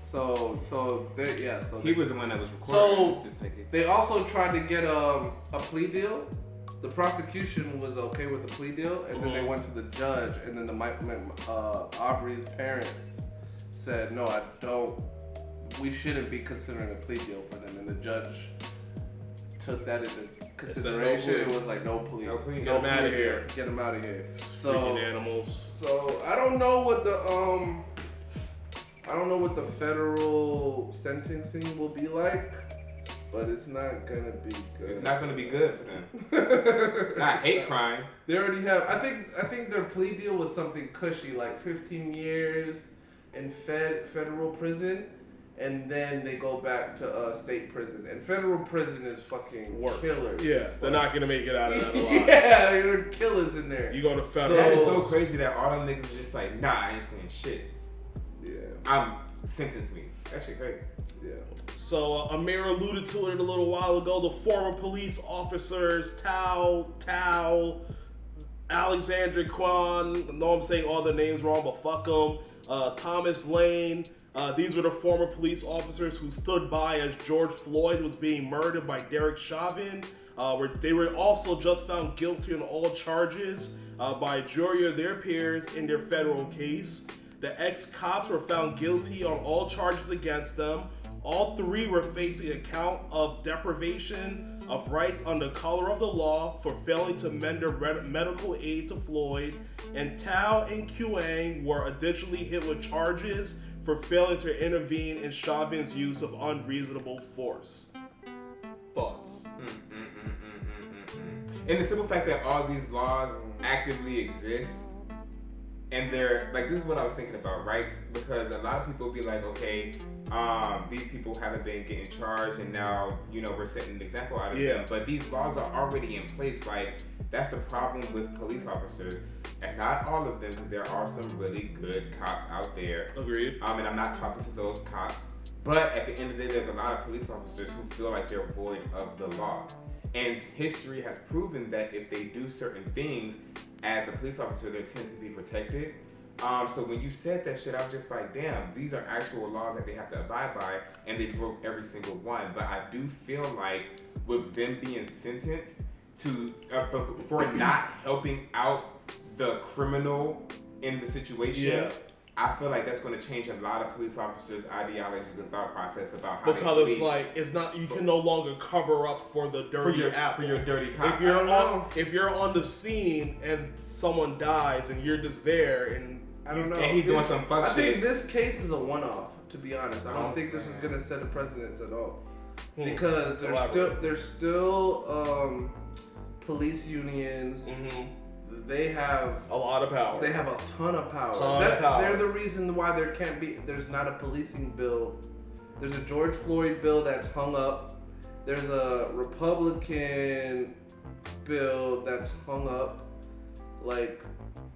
So so they yeah so He they, was the one that was recording So- this nigga. they also tried to get um, a plea deal. The prosecution was okay with the plea deal, and then they Mhm. went to the judge, and then the Mi- Mi- uh, Arbery's parents said, "No, I don't. We shouldn't be considering a plea deal for them." And the judge took that into consideration. plea. It was like no plea, No plea. Get 'em outta here. get them out of here. Freaking So animals. so I don't know what the um I don't know what the federal sentencing will be like, but it's not gonna be good. It's not gonna be good for them. not hate crime. They already have I think I think their plea deal was something cushy, like fifteen years in fed federal prison. And then they go back to uh, state prison, and federal prison is fucking Worse. killers. Yeah, It's they're like- not gonna make it out of that alive. yeah, they're killers in there. You go to federal. That is so crazy that all them niggas are just like, nah, I ain't saying shit. yeah, I'm sentence me. That shit crazy. yeah. So uh, Amir alluded to it a little while ago. The former police officers Thao, Thao, Alexander Kwan. I know I'm saying all their names wrong, but fuck them. Uh, Thomas Lane. Uh, these were the former police officers who stood by as George Floyd was being murdered by Derek Chauvin. Uh, where they were also just found guilty on all charges uh, by a jury of their peers in their federal case. The ex cops were found guilty on all charges against them. All three were facing a count of deprivation of rights under color of the law for failing to render re- medical aid to Floyd, and Thao and Kueng were additionally hit with charges for failing to intervene in Chauvin's use of unreasonable force. Thoughts? Mm, mm, mm, and the simple fact that all these laws actively exist, and they're like, this is what I was thinking about, right? Because a lot of people be like, okay, um, these people haven't been getting charged, and now you know we're setting an example out of Yeah. them. But these laws are already in place. Like that's the problem with police officers, and not all of them, because there are some really good cops out there. Agreed. Um, and I'm not talking to those cops. But at the end of the day, there's a lot of police officers who feel like they're void of the law. And history has proven that if they do certain things as a police officer, they tend to be protected. Um, so when you said that shit, I was just like, damn, these are actual laws that they have to abide by, and they broke every single one. But I do feel like with them being sentenced to uh, for not helping out the criminal in the situation, Yeah. I feel like that's going to change a lot of police officers' ideologies and thought process about how they Because it's like it's not you can no longer cover up for the dirty for your apple. for your dirty cop. if you're I don't know. on if you're on the scene and someone dies and you're just there and I don't know. And he's doing some fuck I think this case is a one-off. To be honest, I don't Oh, think this is gonna set a precedence at all. Hmm. Because there's Elaborate. still there's still um, police unions. Mhm. They have a lot of power. they have a ton of power. Ton of power. They're the reason why there can't be there's not a policing bill. There's a George Floyd bill that's hung up. There's a Republican bill that's hung up. Like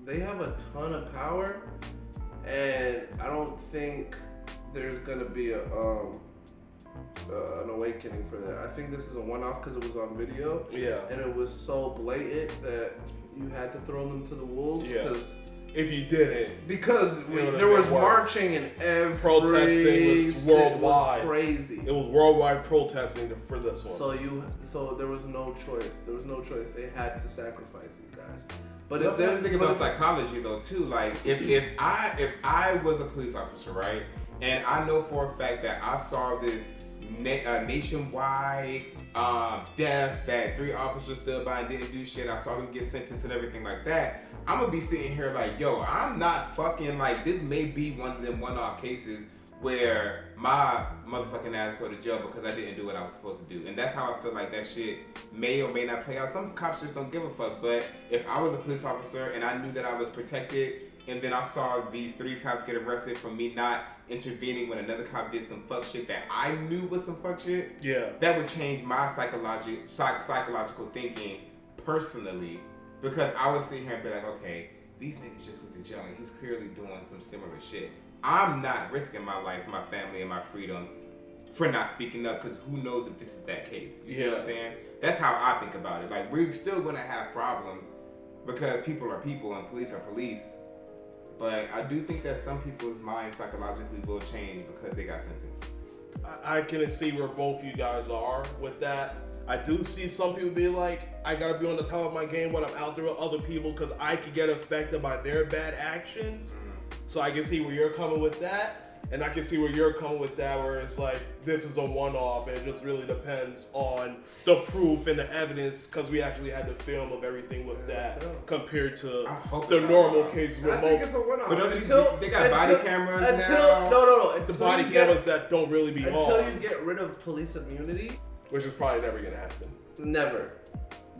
they have a ton of power, and I don't think there's gonna be a um uh, an awakening for that. I think this is a one-off because it was on video yeah. and it was so blatant that you had to throw them to the wolves Yeah. because If you didn't, because we, there was marching and every Protesting was worldwide. crazy. it was worldwide protesting for this one. So you so there was no choice. There was no choice. They had to sacrifice you guys. But if there's think about psychology though too. Like if, if I if I was a police officer, right, and I know for a fact that I saw this na- uh, nationwide um, death that three officers stood by and didn't do shit. I saw them get sentenced and everything like that. I'm gonna be sitting here like, yo, I'm not fucking like this. May be one of them one-off cases where my motherfucking ass go to jail because I didn't do what I was supposed to do. And that's how I feel like that shit may or may not play out. Some cops just don't give a fuck. But if I was a police officer and I knew that I was protected, and then I saw these three cops get arrested for me not intervening when another cop did some fuck shit that I knew was some fuck shit, yeah. that would change my psychological psych- psychological thinking personally because I would sit here and be like, okay, these niggas just went to jail and he's clearly doing some similar shit. I'm not risking my life, my family, and my freedom for not speaking up because who knows if this is that case. You see what I'm saying? That's how I think about it. Like we're still gonna have problems because people are people and police are police. But I do think that some people's minds psychologically will change because they got sentenced. I, I can see where both you guys are with that. I do see some people be like, I gotta be on the top of my game when I'm out there with other people because I could get affected by their bad actions. Mm-hmm. So I can see where you're coming with that. And I can see where you're coming with that, where it's like, this is a one off, and it just really depends on the proof and the evidence because we actually had the film of everything with that compared to the normal cases I where think most it's a one-off. But don't you- until, they got body cameras until, now? No, no, no. the body you get- cameras that don't really be Until on, you get rid of police immunity, which is probably never gonna happen. never.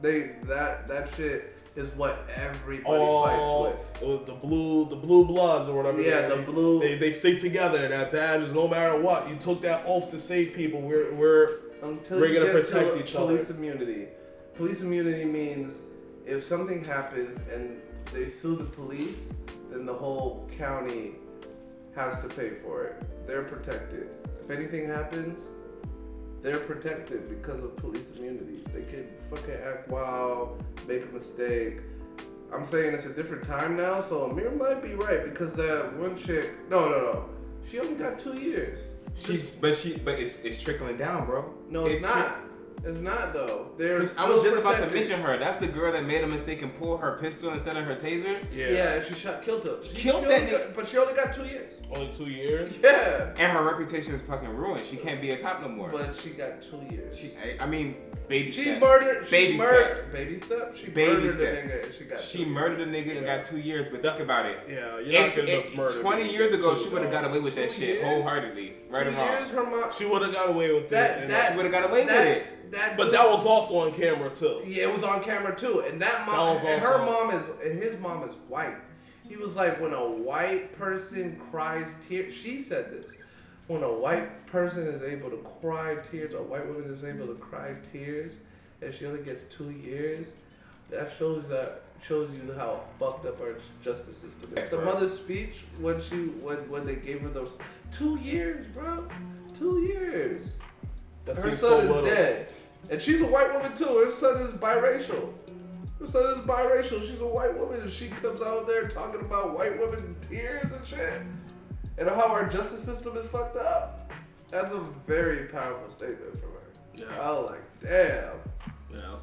They that that shit is what everybody Oh, fights with. the blue, the blue bloods or whatever. Yeah, the blue- They, they stick together. That is no matter what. You took that oath to save people. We're we're Until We're gonna protect to each other. police immunity. Police immunity means if something happens and they sue the police, then the whole county has to pay for it. They're protected. If anything happens, they're protected because of police immunity. They could fucking act wild, make a mistake. I'm saying it's a different time now, so Amir might be right because that one chick. No, no, no. She only got two years. She's but she but it's it's trickling down, bro. No, it's, tri- not. It's not though. There's. I was still just about to mention her. That's the girl that made a mistake and pulled her pistol instead of her taser. Yeah. Yeah, she shot, killed him. She Killed she that nigga. got- but she only got two years. Only two years. Yeah, And her reputation is fucking ruined. She can't be a cop no more. but she got two years. she, I, I mean, baby She steps. murdered. She Baby murdered. steps. Baby step. She Baby murdered steps. the nigga and she got. She two murdered a years. nigga and got two years. But think about it. Yeah, you're not And- getting and us murdered. 20 years ago, she would have got away with that Two shit wholeheartedly. Right two or wrong. years. Her mom. She would have got away with That it. that She would've got away with it. That but that was also on camera too. Yeah, it was on camera too, and that That mom was and her mom is and his mom is white. He was like, when a white person cries tears. She said this. When a white person is able to cry tears, a white woman is able to cry tears, and she only gets two years. That shows that shows you how fucked up our justice system is. The mother's speech when she when when they gave her those two years, bro, two years. That Her seems son so is little. dead. And she's a white woman too. Her son is biracial. Her son is biracial. She's a white woman and she comes out there talking about white women tears and shit. And how our justice system is fucked up. That's a very powerful statement from her. Yeah. I was like, damn. Yeah.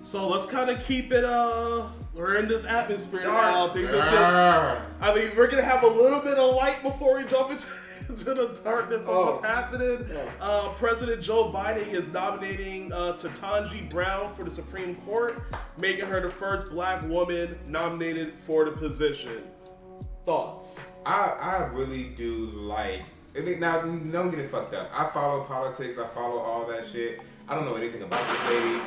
So let's kind of keep it. Uh, we're in this atmosphere Dark. now. Things are. I mean, we're gonna have a little bit of light before we jump into, into the darkness of Oh. what's happening. Yeah. Uh, President Joe Biden is nominating uh, Tatanji Brown for the Supreme Court, making her the first black woman nominated for the position. Thoughts? I I really do like. I mean, now don't get it fucked up. I follow politics. I follow all that shit. I don't know anything about this lady.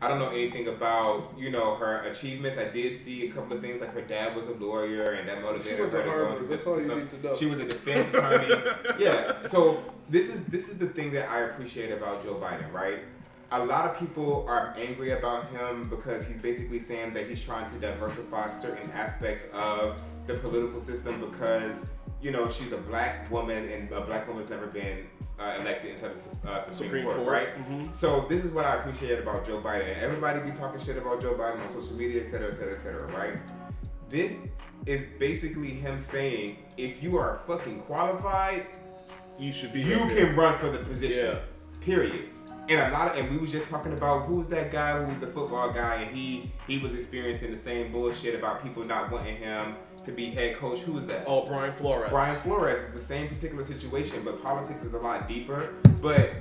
I don't know anything about you know her achievements. I did see a couple of things like her dad was a lawyer and that motivated her to go into That's justice all you need to know. She was a defense attorney. yeah. So this is this is the thing that I appreciate about Joe Biden, right? A lot of people are angry about him because he's basically saying that he's trying to diversify certain aspects of the political system because you know she's a black woman and a black woman's never been uh, elected into the uh, Supreme, Supreme Court, Court, right? mhm. So this is what I appreciate about Joe Biden. Everybody be talking shit about Joe Biden on social media, et cetera, et cetera, et cetera, right? This is basically him saying, if you are fucking qualified, You should be. you can run for the position. Yeah. Period. And a lot of, and we was just talking about who's that guy who was the football guy, and he he was experiencing the same bullshit about people not wanting him to be head coach. Who's that? Oh, Brian Flores. Brian Flores is the same particular situation, but politics is a lot deeper. But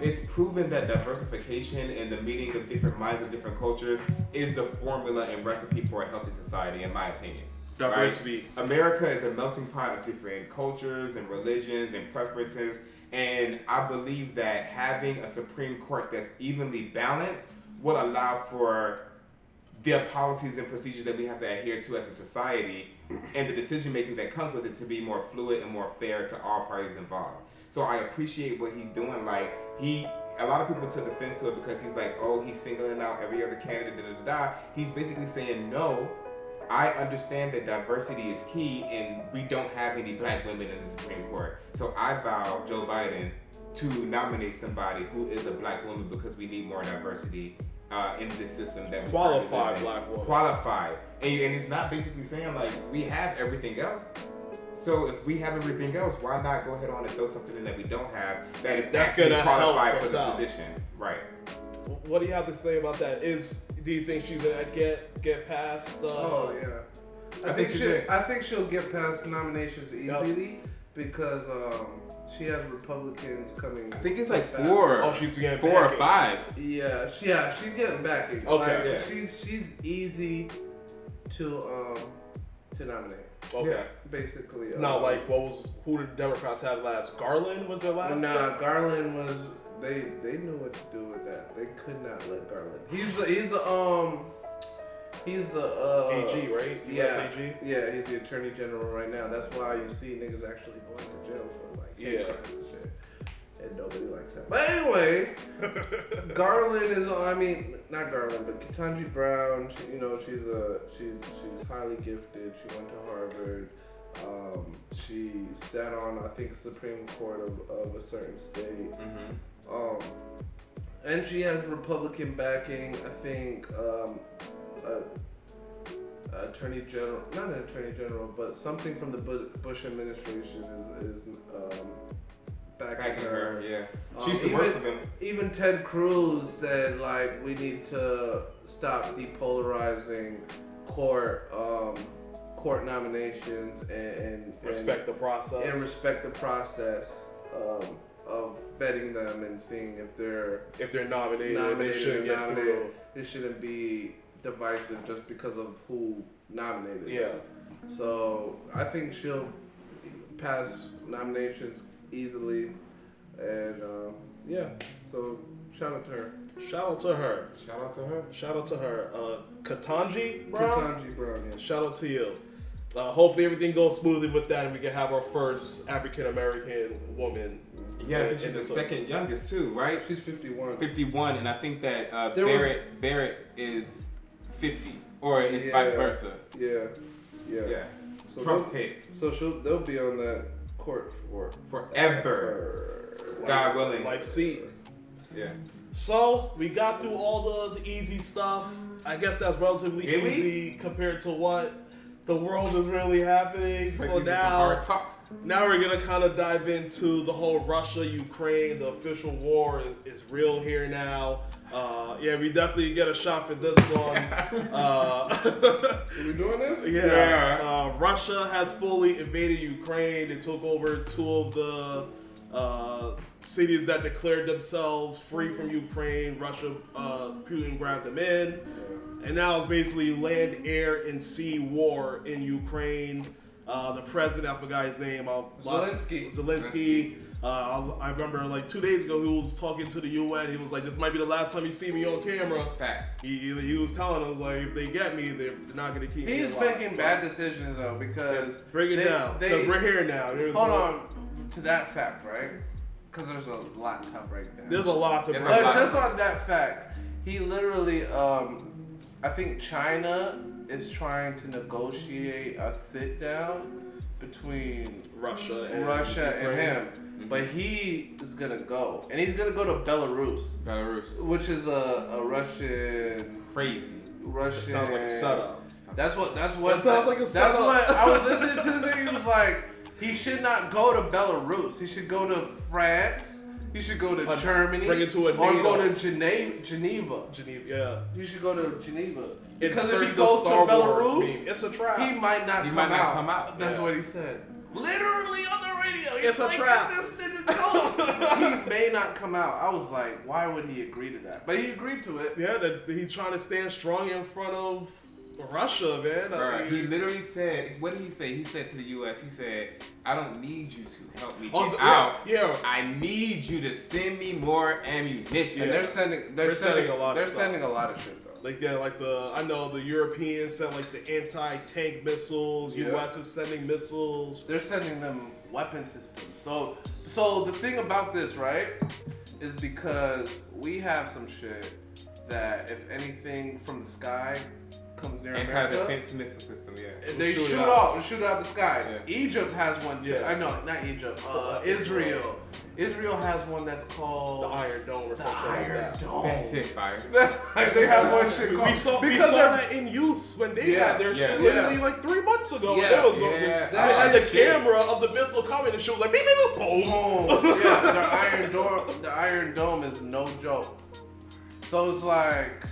it's proven that diversification and the meeting of different minds of different cultures is the formula and recipe for a healthy society, in my opinion. right? Diversity. America is a melting pot of different cultures and religions and preferences, and I believe that having a Supreme Court that's evenly balanced will allow for the policies and procedures that we have to adhere to as a society and the decision making that comes with it to be more fluid and more fair to all parties involved. So I appreciate what he's doing. Like he, a lot of people took offense to it because he's like, oh, he's singling out every other candidate. Da da da. da. He's basically saying no. I understand that diversity is key, and we don't have any black women in the Supreme Court. So I vow Joe Biden to nominate somebody who is a black woman because we need more diversity uh, in this system that we Qualified currently live in. black woman. Qualified, and, and it's not basically saying like we have everything else. So if we have everything else, why not go ahead on and throw something in that we don't have that is That's actually gonna help qualified for the out. position? Right. What do you have to say about that? Is do you think she's gonna get get past? Uh, Oh yeah. I, I think, think she's she, a- I think she'll get past nominations Yup. easily because um, she has Republicans coming. I think it's like back. four. Oh, she's getting four or five. Yeah, she, yeah, she's getting back. Okay. Like, Yeah. she's she's easy to um to nominate. Okay. Basically. Not um, like what was who did Democrats have last? Garland was their last. Nah, Garland was they they knew what to do with that. They could not let Garland. He's the he's the um he's the uh AG, right? Yeah, AG? yeah, he's the attorney general right now. That's why you see niggas actually going to jail for like hate Yeah. and shit. And nobody likes that. But anyway, Garland is. I mean, not Garland, but Ketanji Brown. She, you know, she's a she's she's highly gifted. She went to Harvard. Um, she sat on, I think, Supreme Court of, of a certain state. Mm-hmm. Um, and she has Republican backing. I think um, a attorney general, not an attorney general, but something from the Bush administration is is um, backing, Backing her. her, yeah. Um, She used to even, work for them. Even Ted Cruz said like we need to stop depolarizing court um, court nominations and, and Respect the process. and, and respect the process um, of vetting them and seeing if they're if they're nominated, nominated they should get nominated. through. It shouldn't be divisive just because of who nominated. Yeah. So I think she'll pass nominations easily, and um, yeah. So shout out to her, Shout out to her. Shout out to her. Shout out to her. Uh, Katanji Brown. Ketanji Brown. Yeah. Shout out to you. Uh, hopefully everything goes smoothly with that, and we can have our first African American woman. Yeah, I think she's the second youngest too, right? She's 51. 51, and I think that uh, There was- Barrett Barrett is 50, or it's vice versa. Yeah. Yeah. Yeah, So Trump's they'll- So she'll they'll be on that court for forever. for- God willing. Life seat. Yeah. So we got through all the, the easy stuff. I guess that's relatively Did we? easy compared to what the world is really happening. So these are some now, now we're gonna kind of dive into the whole Russia-Ukraine. The official war is, is real here now. Uh, yeah, we definitely get a shot for this one. uh, Are we doing this? Yeah, Yeah. Uh, Russia has fully invaded Ukraine. They took over two of the uh, cities that declared themselves free from Ukraine. Russia, uh, Putin grabbed them in, and now it's basically land, air, and sea war in Ukraine. Uh, the president, I forgot his name. I'll, Zelensky. Zelensky. Uh, I, I remember like two days ago he was talking to the UN. He was like, "This might be the last time you see me on camera." Fast. He, he, he was telling us like, if they get me, they're, not gonna keep me. He's alive. making bad decisions though because bring it they- down. Because we're here now. There's hold a, on to that fact, right? Because there's a lot to break down. There's a lot to break. But just on that fact, he literally, um, I think China is trying to negotiate a sit down between Russia and Russia and Ukraine. him. But he is gonna go, and he's gonna go to Belarus, Belarus. which is a, a Russian Crazy. Russian. It sounds like a setup. That's what. That's what. That sounds like a setup. That's what I was listening to. This thing. He was like, he should not go to Belarus. He should go to France. He should go to Like, Germany. bring it to a or go to Geneva. Geneva. Geneva, yeah. He should go to Geneva. Because Insert if he goes to Belarus. It's a trap. he might not, He come, might not out. come out, That's yeah. what he said. Literally on the radio. He's It's a like, trap. This nigga goes. he may not come out. I was like, why would he agree to that? But he agreed to it. yeah, that he's trying to stand strong in front of Russia, man. I mean, he literally said, what did he say? He said to the U.S., he said, I don't need you to help me oh, get Oh, the- out. yeah, yeah. I need you to send me more ammunition. And they're sending. They're, They're sending, sending a lot of They're stuff. sending a lot of shit though. Like yeah, like the I know the Europeans sent like the anti-tank missiles. Yeah. U.S. is sending missiles. They're sending them weapon systems. So, so the thing about this, right, is because we have some shit that if anything from the sky comes near America, Anti-defense missile system, yeah. they Shoot shoot, it out. off, shoot it out the sky. Yeah. Egypt has one too. Yeah. I know, not Egypt. Uh, Israel. Israel has one that's called The Iron Dome or something like Iron that. Dome. That shit fire. they have one shit called We saw, we saw they're- that in use when they Yeah, had their yeah, shit yeah. literally like three months ago. Yeah, was going, yeah. they had the shit- camera of the missile coming and she was like, beep, beep, boom. Oh, yeah, the Iron Dome. The Iron Dome is no joke. So it's like,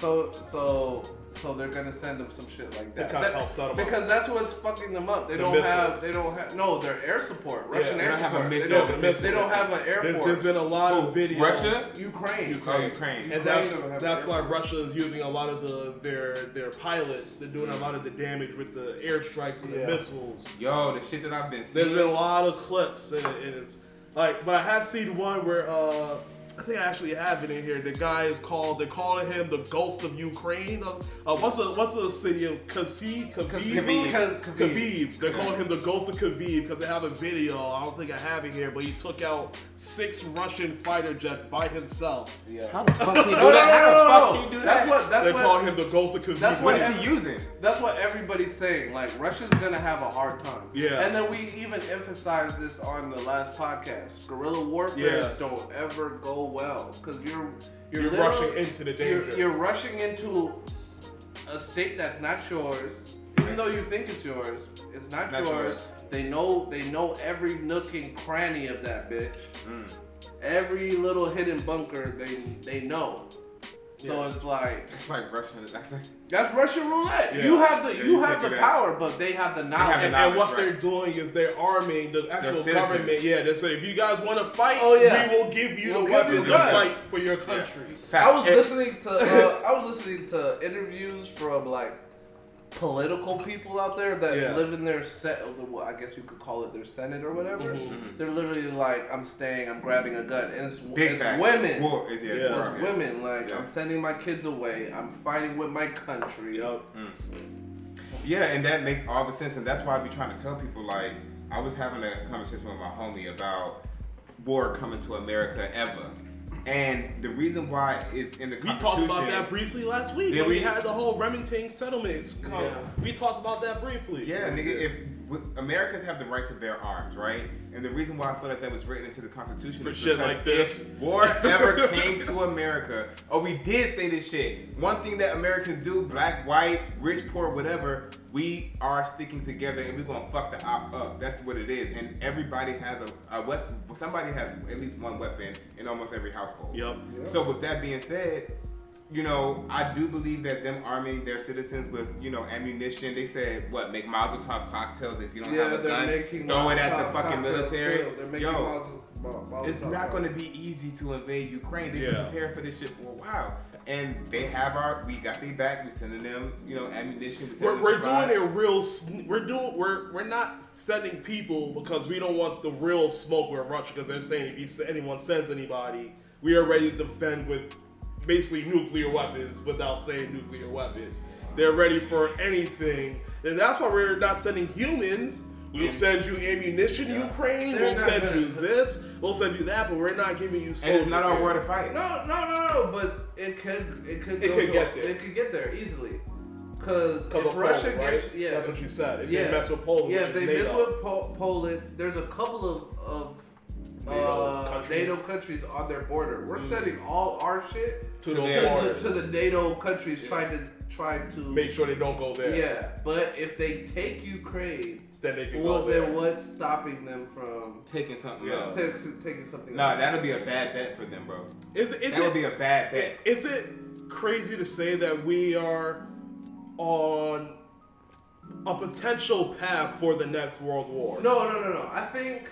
so so so they're gonna send them some shit like To that. of That- help set 'em up. because that's what's fucking them up. They The don't missiles. have. They don't have. No, their air support. Russian they air don't have a support. missile they, don't, defense they don't have an air There's, force. there's been a lot of videos. Russia? Ukraine. Oh, Ukraine. And that's Ukraine don't that's why. Russia is using a lot of the their their pilots. They're doing a lot of the damage with the airstrikes and the missiles. Yo, the shit that I've been There's seeing. been a lot of clips, and, it, and it's like, but I have seen one where uh, I think I actually have it in here. The guy is called. They're calling him the ghost of Ukraine. Uh, uh, what's the what's the city of Khaziv? Khaviv. Khaviv. Khaviv. Khaviv. They're calling him the ghost of Khaviv because they have a video. I don't think I have it here, but he took out six Russian fighter jets by himself. Yeah. How the fuck he No, do no, no, that? How the fuck he do no. That's that? what. That's They're what. calling him the ghost of Khaviv. That's What what is he using? That's what everybody's saying. Like Russia's gonna have a hard time. Yeah. And then we even emphasized this on the last podcast. Guerrilla warfare Yeah. don't ever go well because you're you're, You're rushing into the You're, danger. you're rushing into a state that's not yours. Even though you think it's yours, it's not, Not yours. yours. They know they know every nook and cranny of that bitch. Mm. Every little hidden bunker they they know. So Yeah. it's like It's like Russian. That's like that's Russian roulette. Yeah. You have the you you have the that. power, but they have the knowledge. have the and, knowledge, and what right. they're doing is they're arming the actual citizens. government. Yeah, they say if you guys want to fight, Oh, yeah. we will give you We'll the give weapons you to fight for your country. Fact. I was And- listening to uh, I was listening to interviews from like political people out there that Yeah. live in their set. well, I guess you could call it their senate or whatever. Mhm. They're literally like, I'm staying, I'm grabbing a gun, and it's, Big it's women. It's war. It's, yeah, it's Yeah. war, It's yeah. women. Like Yeah. I'm sending my kids away. I'm fighting with my country. Yup. Yeah, and that makes all the sense, and that's why I be trying to tell people. Like, I was having a conversation with my homie about war coming to America ever, and the reason why it's in the We Constitution. talked about that briefly last week Yeah, when we, we- had the whole Remington settlements. Come. Yeah. We talked about that briefly. Yeah, nigga, if w- Americans have the right to bear arms, right? And the reason why I feel like that was written into the Constitution For is shit because like this. If war ever came to America, or we did say this shit, one thing that Americans do, black, white, rich, poor, whatever, we are sticking together and we're gonna fuck the op up. That's what it is. And everybody has a, a weapon. Somebody has at least one weapon in almost every household. Yep. So with that being said, you know, I do believe that them arming their citizens with, you know, ammunition. They said what make Mazel Tov cocktails if you don't Yeah, have a they're gun, throw it at the fucking military. too. They're making Yo, Molotov it's not going to be easy to invade Ukraine. They've Yeah. been preparing for this shit for a while, and they have our. We got their back. We sending them, you know, ammunition. We We're, we're doing it real. We're doing. We're we're not sending people because we don't want the real smoke with Russia because they're saying if you, anyone sends anybody, we are ready to defend with basically nuclear weapons without saying nuclear weapons. They're ready for anything, and that's why we're not sending humans. We'll send you ammunition, Ukraine. They're we'll send gonna- you this. We'll send you that, but we're not giving you And soldiers. it's not our here. war to fight. No, no, no, no. But it could, it could, It go could to- get there. It could get there easily. Cause if of Russia Poland, gets, right? yeah, that's what you said. If yeah, they mess with Poland, yeah, if they is mess NATO. with po- Poland, there's a couple of of NATO uh, countries. NATO countries on their border. We're sending all our shit to To the to the, to the NATO countries, trying to trying to make sure they don't go there. Yeah, but if they take Ukraine, Then they can well, go there. then what's stopping them from Taking something Yeah. else. ta- taking something? Nah, else? that'll be a bad bet for them, bro. Is it? Is that it? would be a bad bet. Is it crazy to say that we are on a potential path for the next world war? No, no, no, no. I think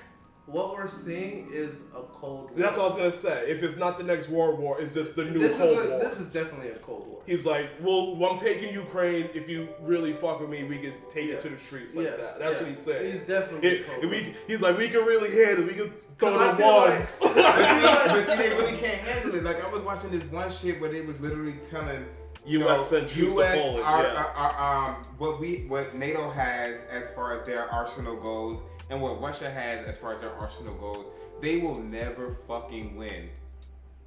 what we're seeing is a cold war. That's what I was gonna say. If it's not the next world war, it's just the new this Cold a, War. this is definitely a cold war. He's like, well, I'm taking Ukraine. If you really fuck with me, we can take Yeah. it to the streets like Yeah, that. That's yeah. what he's saying. He's definitely It- cold. we, he's like, we can really hit it. We can throw the like- but, see, but see, they really can't handle it. Like I was watching this one shit where they was literally telling you know, US sent US our, our- our, um, what we what NATO has as far as their arsenal goes, and what Russia has as far as their arsenal goes. They will never fucking win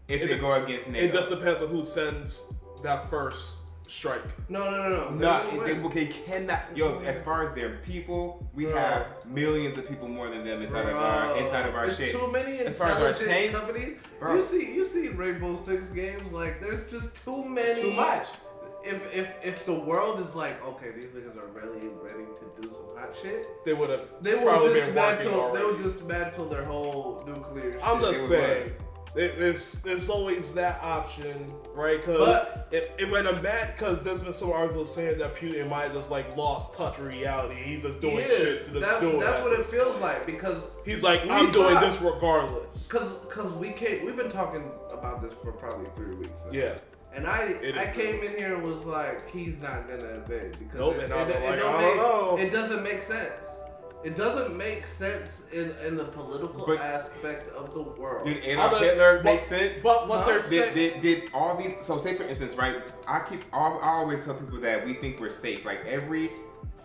if It- they go against NATO. it just depends on who sends that first strike. No, no, no, no. They're No, gonna they, they cannot. Yo, as far as their people, we Bro. have millions of people more than them inside of our Bro, inside of our there's shit. too many As far as our intelligent tanks, companies. bro. You see, you see Rainbow Six games. Like, there's just too many. Too much. If if if the world is like, okay, these niggas are really ready to do some hot shit, They would have they will probably been working dismantle. They already. dismantle their whole nuclear. I'm shit. just would saying. It, it's it's always that option, right? Because it, it went a bad because there's been some articles saying that Putin might have just like lost touch with reality. He's just doing He shit to just That's do that's what it feels point. like because He's like, I'm doing thought- this regardless. Cause, cause we came, we've been talking about this for probably three weeks. now. Yeah. And I, It I is came in here and was like, he's not gonna invade because Nope, it, and I'm it, like, it don't don't make, it doesn't make sense. It doesn't make sense in in the political But- aspect of the world. Did Adolf Other- Hitler but- make sense? But what Huh? they're did, saying, did, did all these so say for instance right i keep I, I always tell people that we think we're safe like every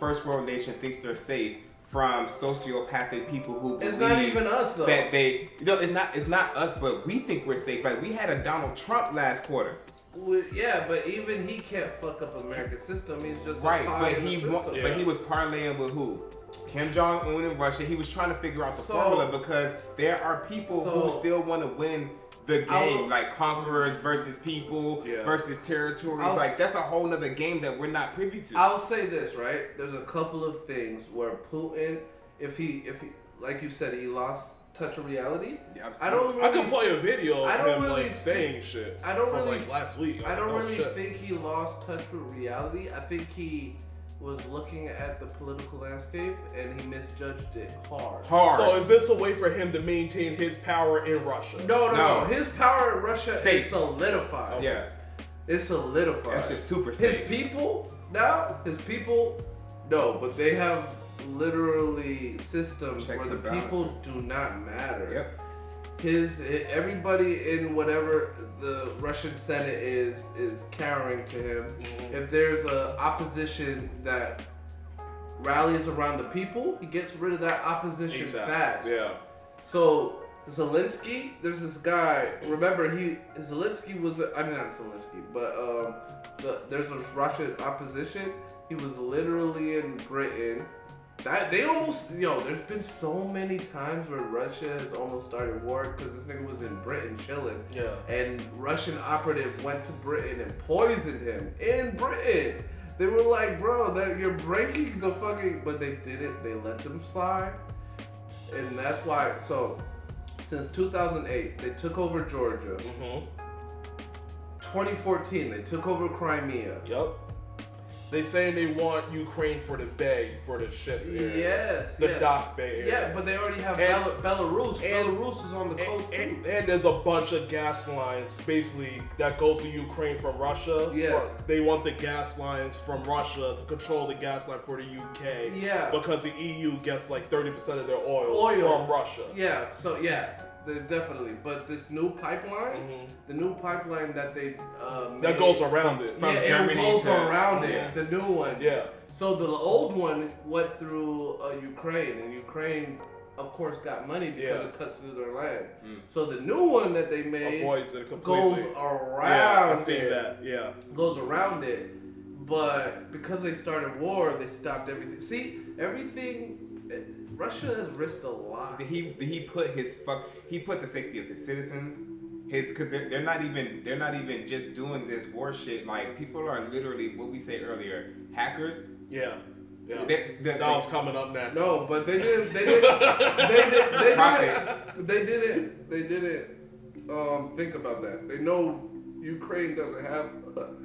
first world nation thinks they're safe from sociopathic people who It's not even us, though. that they you know it's not it's not us but we think we're safe like we had a donald trump last quarter Well, yeah, but even he can't fuck up American system. He's just right but he wa- Yeah. but he was parlaying with who Kim Jong Un in Russia. He was trying to figure out the So- formula because there are people So- who still want to win the I game, will- like conquerors versus people Yeah. versus territories. I'll- like that's a whole nother game that we're not privy to. I'll say this right. There's a couple of things where Putin, if he, if he, like you said, he lost touch of reality. Yeah, I don't. Really, I could play a video I of don't him really like saying shit. I don't from really- like last week. I don't Oh, really shit. think he lost touch with reality. I think he was looking at the political landscape and he misjudged it hard. Hard. So is this a way for him to maintain his power in Russia? No, no, No. no. His power in Russia Safe. is solidified. yeah, It's solidified. that's just super His people now, his people, no, but they have literally systems Checks where the people do not matter. Yep. His everybody in whatever the Russian Senate is is cowering to him. Mhm. If there's a opposition that rallies around the people, he gets rid of that opposition ASAP. fast. Yeah. So Zelensky, there's this guy. Remember, he Zelensky was. A, I mean, not Zelensky, but um, the, there's a Russian opposition. He was literally in Britain. That they almost yo. There's been so many times where Russia has almost started war because this nigga was in Britain chilling, Yeah. and Russian operative went to Britain and poisoned him in Britain. They were like, bro, that you're breaking the fucking. But they didn't. They let them slide, and that's why. So, since 2008, they took over Georgia. Mm-hmm. 2014, they took over Crimea. Yep. They saying they want Ukraine for the Bay for the ship area. Yes, The yes. dock Bay area. Yeah, but they already have And- Bel- Belarus. and- Belarus is on the coast And, too. and, and there's a bunch of gas lines basically that goes to Ukraine from Russia. Yes. For- they want the gas lines from Russia to control the gas line for the UK. Yeah. Because the EU gets like 30% of their oil, Oil. from Russia. Yeah, so yeah, they definitely. But this new pipeline, Mhm. the new pipeline that they uh, made, That goes around it. from yeah, Germany it goes to- around it. Yeah. The new one. Yeah. So the old one went through uh, Ukraine, and Ukraine, of course, got money because Yeah. it cuts through their land. Mm. So the new one that they made Avoids it completely. goes around. yeah, I seen it. that. Yeah. Goes around it, but because they started war, they stopped everything. See, everything. Russia has risked a lot. He he put his fuck he put the safety of his citizens his because they're, they're not even they're not even just doing this war shit like people are literally what we said earlier hackers Yeah. Yeah. they, they, that was coming up next. No, but they didn't. They didn't. they did. They Profit. didn't. They didn't. They didn't um, think about that. They know Ukraine doesn't have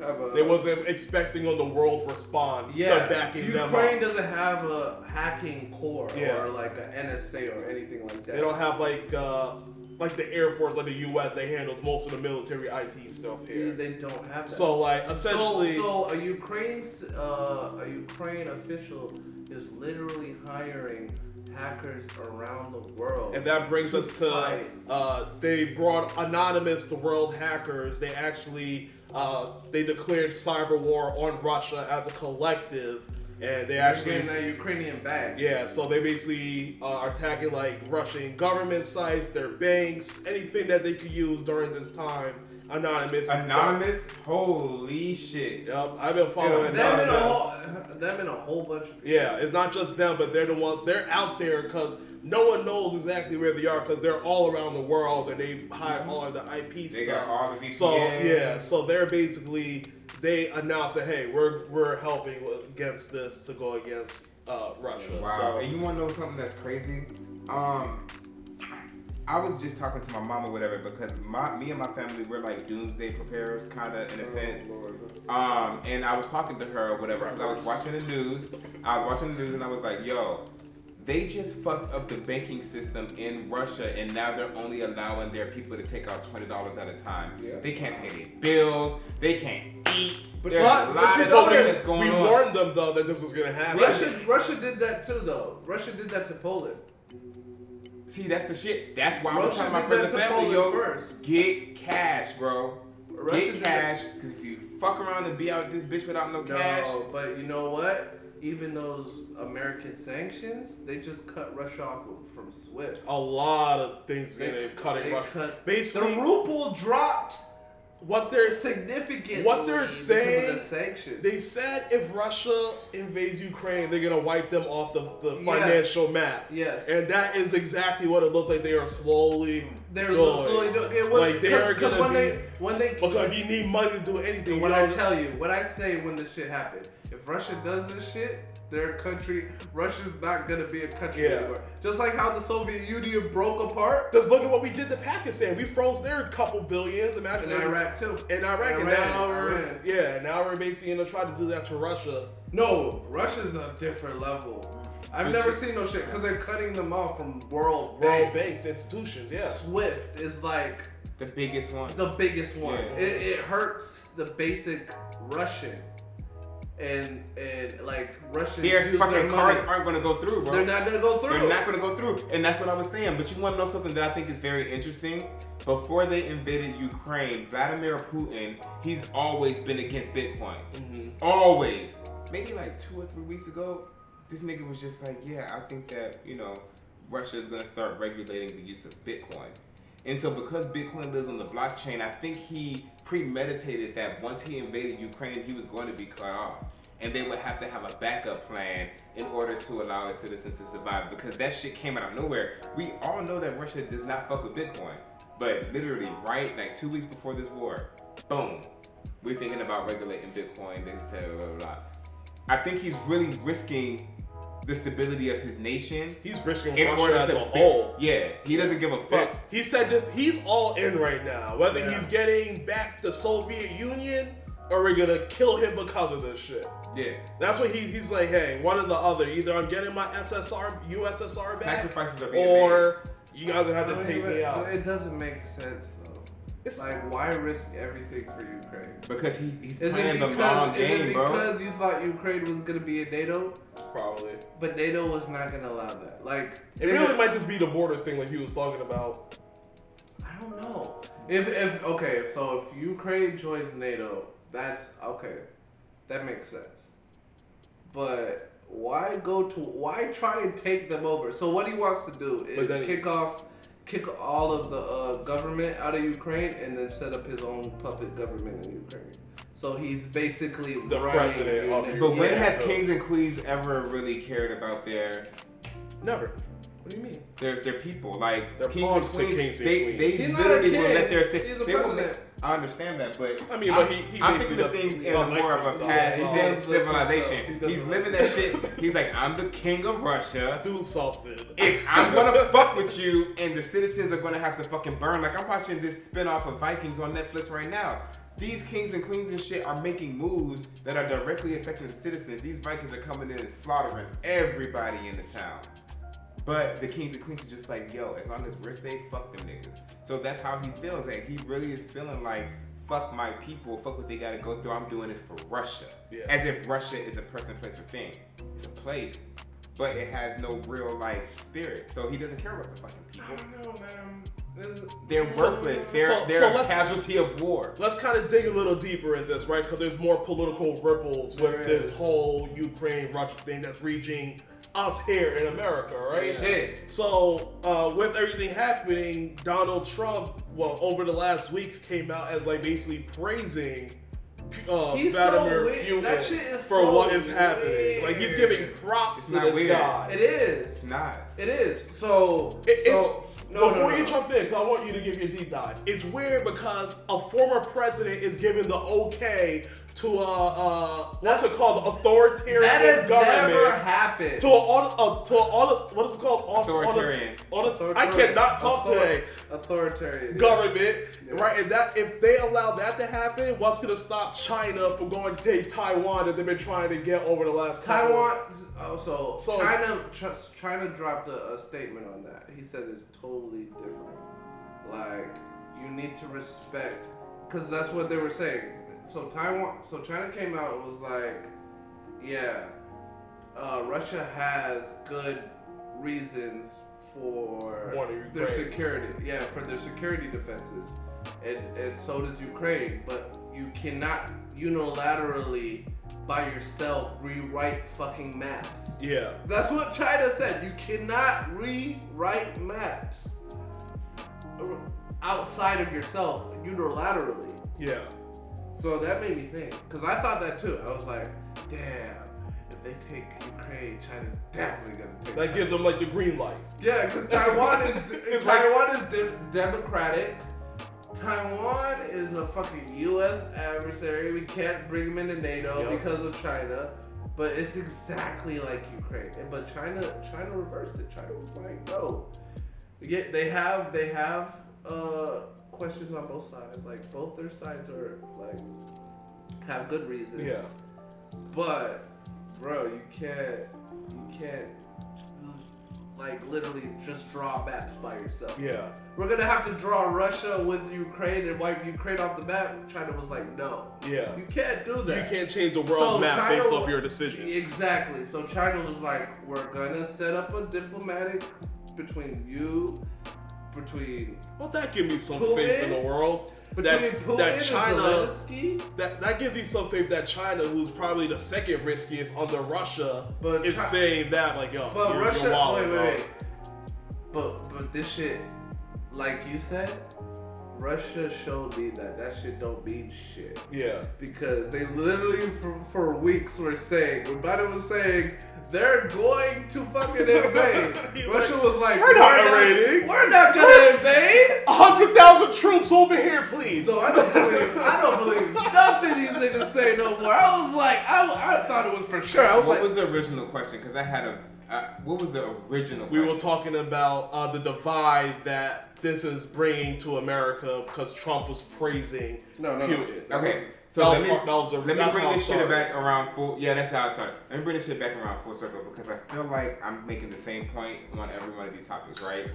have a. They wasn't expecting on the world response Yeah, backing Ukraine doesn't have a hacking core Yeah. or like a NSA or anything like that. They don't have like uh like the Air Force, like the U.S. That handles most of the military IT stuff They, here. they don't have that. So like essentially, so, so a Ukraine's uh, a Ukraine official is literally hiring hackers around the world. and that brings us to uh, they brought anonymous the world hackers. They actually uh, they declared cyber war on Russia as a collective, and they They're actually getting that Ukrainian bag. Yeah, so they basically uh, are attacking like Russian government sites, their banks, anything that they could use during this time. Anonymous. anonymous holy shit Yep, I've been following Them and a whole, them and a whole bunch of Yeah, it's not just them, but they're the ones. They're out there because no one knows exactly where they are because they're all around the world and they hide all of the IP they stuff. got all the VPN So yeah, so they're basically they announced that hey, we're we're helping against this to go against uh, Russia. Wow. So And you want to know something that's crazy? Um, I was just talking to my mom or whatever because my me and my family we're like doomsday preparers, kind of in a sense. Um, and I was talking to her or whatever because I was watching the news. I was watching the news and I was like, yo. They just fucked up the banking system in Russia, and now they're only allowing their people to take out twenty dollars at a time. Yeah. They can't pay their bills. They can't eat. But- but- a but you of know that's going we on. warned them though that this was gonna happen. Russia. Russia did that too, though. Russia did that to Poland. See, that's the shit. That's why I was Russia telling my friends and family, yo, first. get cash, bro. Russia get cash, because if you fuck around and be out this bitch without no No, cash, but you know what? Even those American sanctions, they just cut Russia off from SWIFT. a lot of things They- in it cutting they Russia. cut- Basically, The ruble dropped what they're significant. What they're saying- the sanctions. they said if Russia invades Ukraine, they're gonna wipe them off the, the Yes. financial map. Yes. And that is exactly what it looks like. They are slowly They're Good. slowly doing it. Was, Like, cause, 'cause gonna when be- they when they Because if you need money to do anything, what I tell you, what I say when this shit happened, if Russia does this shit, their country, Russia's not gonna be a country Yeah. anymore. Just like how the Soviet Union broke apart Just look at what we did to Pakistan. We froze their couple billions. Imagine in Iraq too. In Iraq, and Iran, now we're Iran. yeah, now we're basically gonna try to do that to Russia. No, Russia's a different level. I've But never you- seen no shit because they're cutting them off from world World banks. banks, institutions, yeah. Swift is like The biggest one. the biggest one. Yeah. It, it hurts the basic Russian, and and like Russians Their fucking cars aren't gonna go through, bro. They're not gonna go through. They're not gonna go through, and that's what I was saying. But you want to know something that I think is very interesting? Before they invaded Ukraine, Vladimir Putin, he's always been against Bitcoin. Mm-hmm. Always. Maybe like two or three weeks ago, this nigga was just like, "Yeah, I think that you know, Russia is gonna start regulating the use of Bitcoin." And so, because Bitcoin lives on the blockchain, I think he premeditated that once he invaded Ukraine, he was going to be cut off. And they would have to have a backup plan in order to allow his citizens to survive because that shit came out of nowhere. We all know that Russia does not fuck with Bitcoin. But literally, right, like two weeks before this war, boom, we're thinking about regulating Bitcoin. They said, blah, blah, blah. I think he's really risking the stability of his nation He's risking in Russia order as to a whole. Yeah, he doesn't give a Yeah, fuck. He said this. He's all in right now. Whether Yeah. he's getting back the Soviet Union or we're gonna kill him because of this shit. Yeah. That's what he, he's like. Hey, one or the other. Either I'm getting my SSR, USSR back, Sacrifices are being made. or you guys are gonna have I to mean, take but- me out. It doesn't make sense though. It's- like, why risk everything for Ukraine? Because he, he's Is it playing the long because, is game, it bro. because you thought Ukraine was gonna be in NATO, Probably. but NATO was not gonna allow that? Like, It really were- might just be the border thing, like he was talking about. I don't know. If if okay, so if Ukraine joins NATO, that's okay. That makes sense. But why go to why try and take them over? So what he wants to do is then- kick off kick all of the uh, government out of Ukraine and then set up his own puppet government in Ukraine. So he's basically The president of Uni- But when Yeah. has kings and queens ever really cared about their Never. What do you mean? their their people? Like They're kings pawns to and queens, kings and they queens. they He's not a literally will let their He's a they will let- I understand that, but I mean, but he- he I'm basically thinking of things in more of a past so- than civilization. He's living that shit. He's like, I'm the king of Russia. Do something. if I'm gonna fuck with you and the citizens are gonna have to fucking burn, like I'm watching this spin-off of Vikings on Netflix right now. These kings and queens and shit are making moves that are directly affecting the citizens. These Vikings are coming in and slaughtering everybody in the town. But the kings and queens are just like, yo, as long as we're safe, fuck them niggas. So that's how he feels. And he really is feeling like, fuck my people, fuck what they gotta go through. I'm doing this for Russia. Yeah. As if Russia is a person, place, or thing. It's a place, but it has no real like spirit. So he doesn't care about the fucking I people. don't know, man. This They're So- worthless. They're so- they're so a casualty of war. Let's kind of dig a little deeper in this, right? Because there's more political ripples with There this is. whole Ukraine Russia thing that's reaching us here in America, right? Shit. So, uh, with everything happening, Donald Trump, well, over the last weeks, came out as like basically praising uh, He's so Vladimir weird. Putin That for so what is happening. Like he's giving props It's to not this weird. guy. It is. It's not. It is. So It- it's no, before no, no, you no. jump in, 'cause I want you to give your deep dive. It's weird because a former president is giving the okay to a uh, what's it called, authoritarian That has government. never happened. to a, uh, to a, auto- what is it called? Au- Authoritarian. auto- auto- I cannot talk Author- today. Authoritarian. Government, Yeah. right? And that if they allow that to happen, what's gonna stop China from going to take Taiwan that they've been trying to get over the last couple Taiwan. Oh, so, So- China. Tr- China dropped a, a statement on that. He said it's totally different. Like you need to respect, because that's what they were saying. So Taiwan. So China came out and was like, yeah, uh, Russia has good reasons for their security. Yeah, for their security defenses, and and so does Ukraine. But you cannot unilaterally by yourself rewrite fucking maps. Yeah. That's what China said. You cannot rewrite maps outside of yourself unilaterally. Yeah. So that made me think, because I thought that too. I was like, damn, if they take Ukraine, China's definitely gonna take. That Taiwan. gives them like the green light. Yeah, because Taiwan is It's like- Taiwan is de- democratic. Taiwan is a fucking U.S. adversary. We can't bring them into NATO Yep. because of China. But it's exactly like Ukraine. But China, China reversed it. China was like, no. Yeah, they have they have uh, questions on both sides. Like both their sides are like have good reasons. Yeah. But bro, you can't you can't like literally just draw maps by yourself. Yeah. We're gonna have to draw Russia with Ukraine and wipe Ukraine off the map. China was like, no. Yeah. You can't do that. You can't change the world So map China based off your decisions. Exactly. So China was like, we're gonna set up a diplomatic between you, between Well, that gives me some Putin? faith in the world. That, Putin that China, that, that gives me some faith that China, who's probably the second riskiest under Russia, But is Chi- saying that like, yo, But Russia, you're wait, wait, wait. But but this shit, like you said, Russia showed me that that shit don't mean shit Yeah. because they literally for, for weeks were saying when Biden was saying they're going to fucking invade. Russia like, was like, "We're not invading." We're not gonna invade. A hundred thousand troops over here, please. So I don't believe I don't believe nothing these niggas say no more. I was like, I, I thought it was for sure. I was what like, was the original question? Because I had a. Uh, what was the original? we were talking about uh, the divide that this is bringing to America because Trump was praising No, no, no. Putin. Okay, so let me, part- that was the- let me bring this shit back around full. Yeah, that's how I started. Let me bring this shit back around full circle because I feel like I'm making the same point on every one of these topics, right?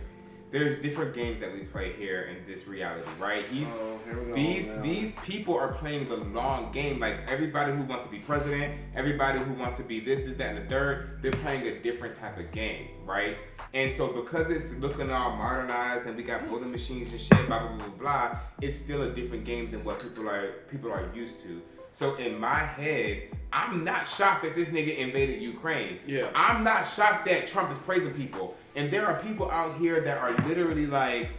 There's different games that we play here in this reality, right? He's Oh, here we go these now. these people are playing the long game. Like everybody who wants to be president, everybody who wants to be this, this, that, and the third, they're playing a different type of game, right? And so because it's looking all modernized and we got voting machines and shit, blah blah blah blah blah, it's still a different game than what people are people are used to. So in my head, I'm not shocked that this nigga invaded Ukraine. Yeah. I'm not shocked that Trump is praising people. And there are people out here that are literally like,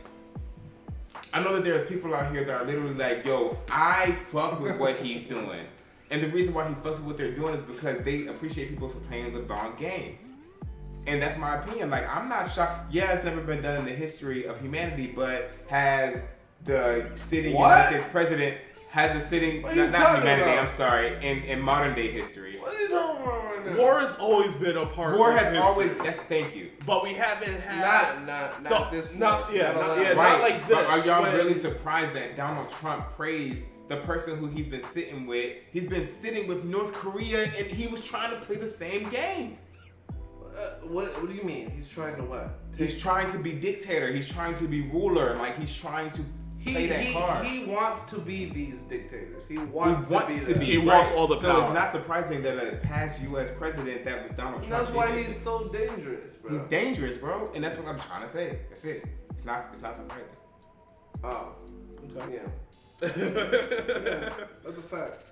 I know that there's people out here that are literally like, yo, I fuck with what he's doing. And the reason why he fucks with what they're doing is because they appreciate people for playing the long game. And that's my opinion. Like, I'm not shocked. Yeah, it's never been done in the history of humanity, but has the sitting United States president, has the sitting, What are you not, not humanity, about? I'm sorry, in, in modern day history. What are you talking about right now? War has always been a part War of has history, always, that's, thank you. but we haven't had Not, not, the- this. not- yeah, not- allowed. yeah, not Right. like But are y'all when- really surprised that Donald Trump praised the person who he's been sitting with? He's been sitting with North Korea and he was trying to play the same game. Uh, what, what do you mean? He's trying to what? He's trying to be dictator. He's trying to be ruler. Like he's trying to He, play that he, card. he wants to be these dictators. He He wants, wants to be. to them. be. He wants all the So power. it's not surprising that a past U.S. president that was Donald Trump. that's why he's so dangerous, bro. He's dangerous, bro, and that's what I'm trying to say. That's it. It's not. It's not surprising. Oh, Okay. yeah. yeah. That's a fact.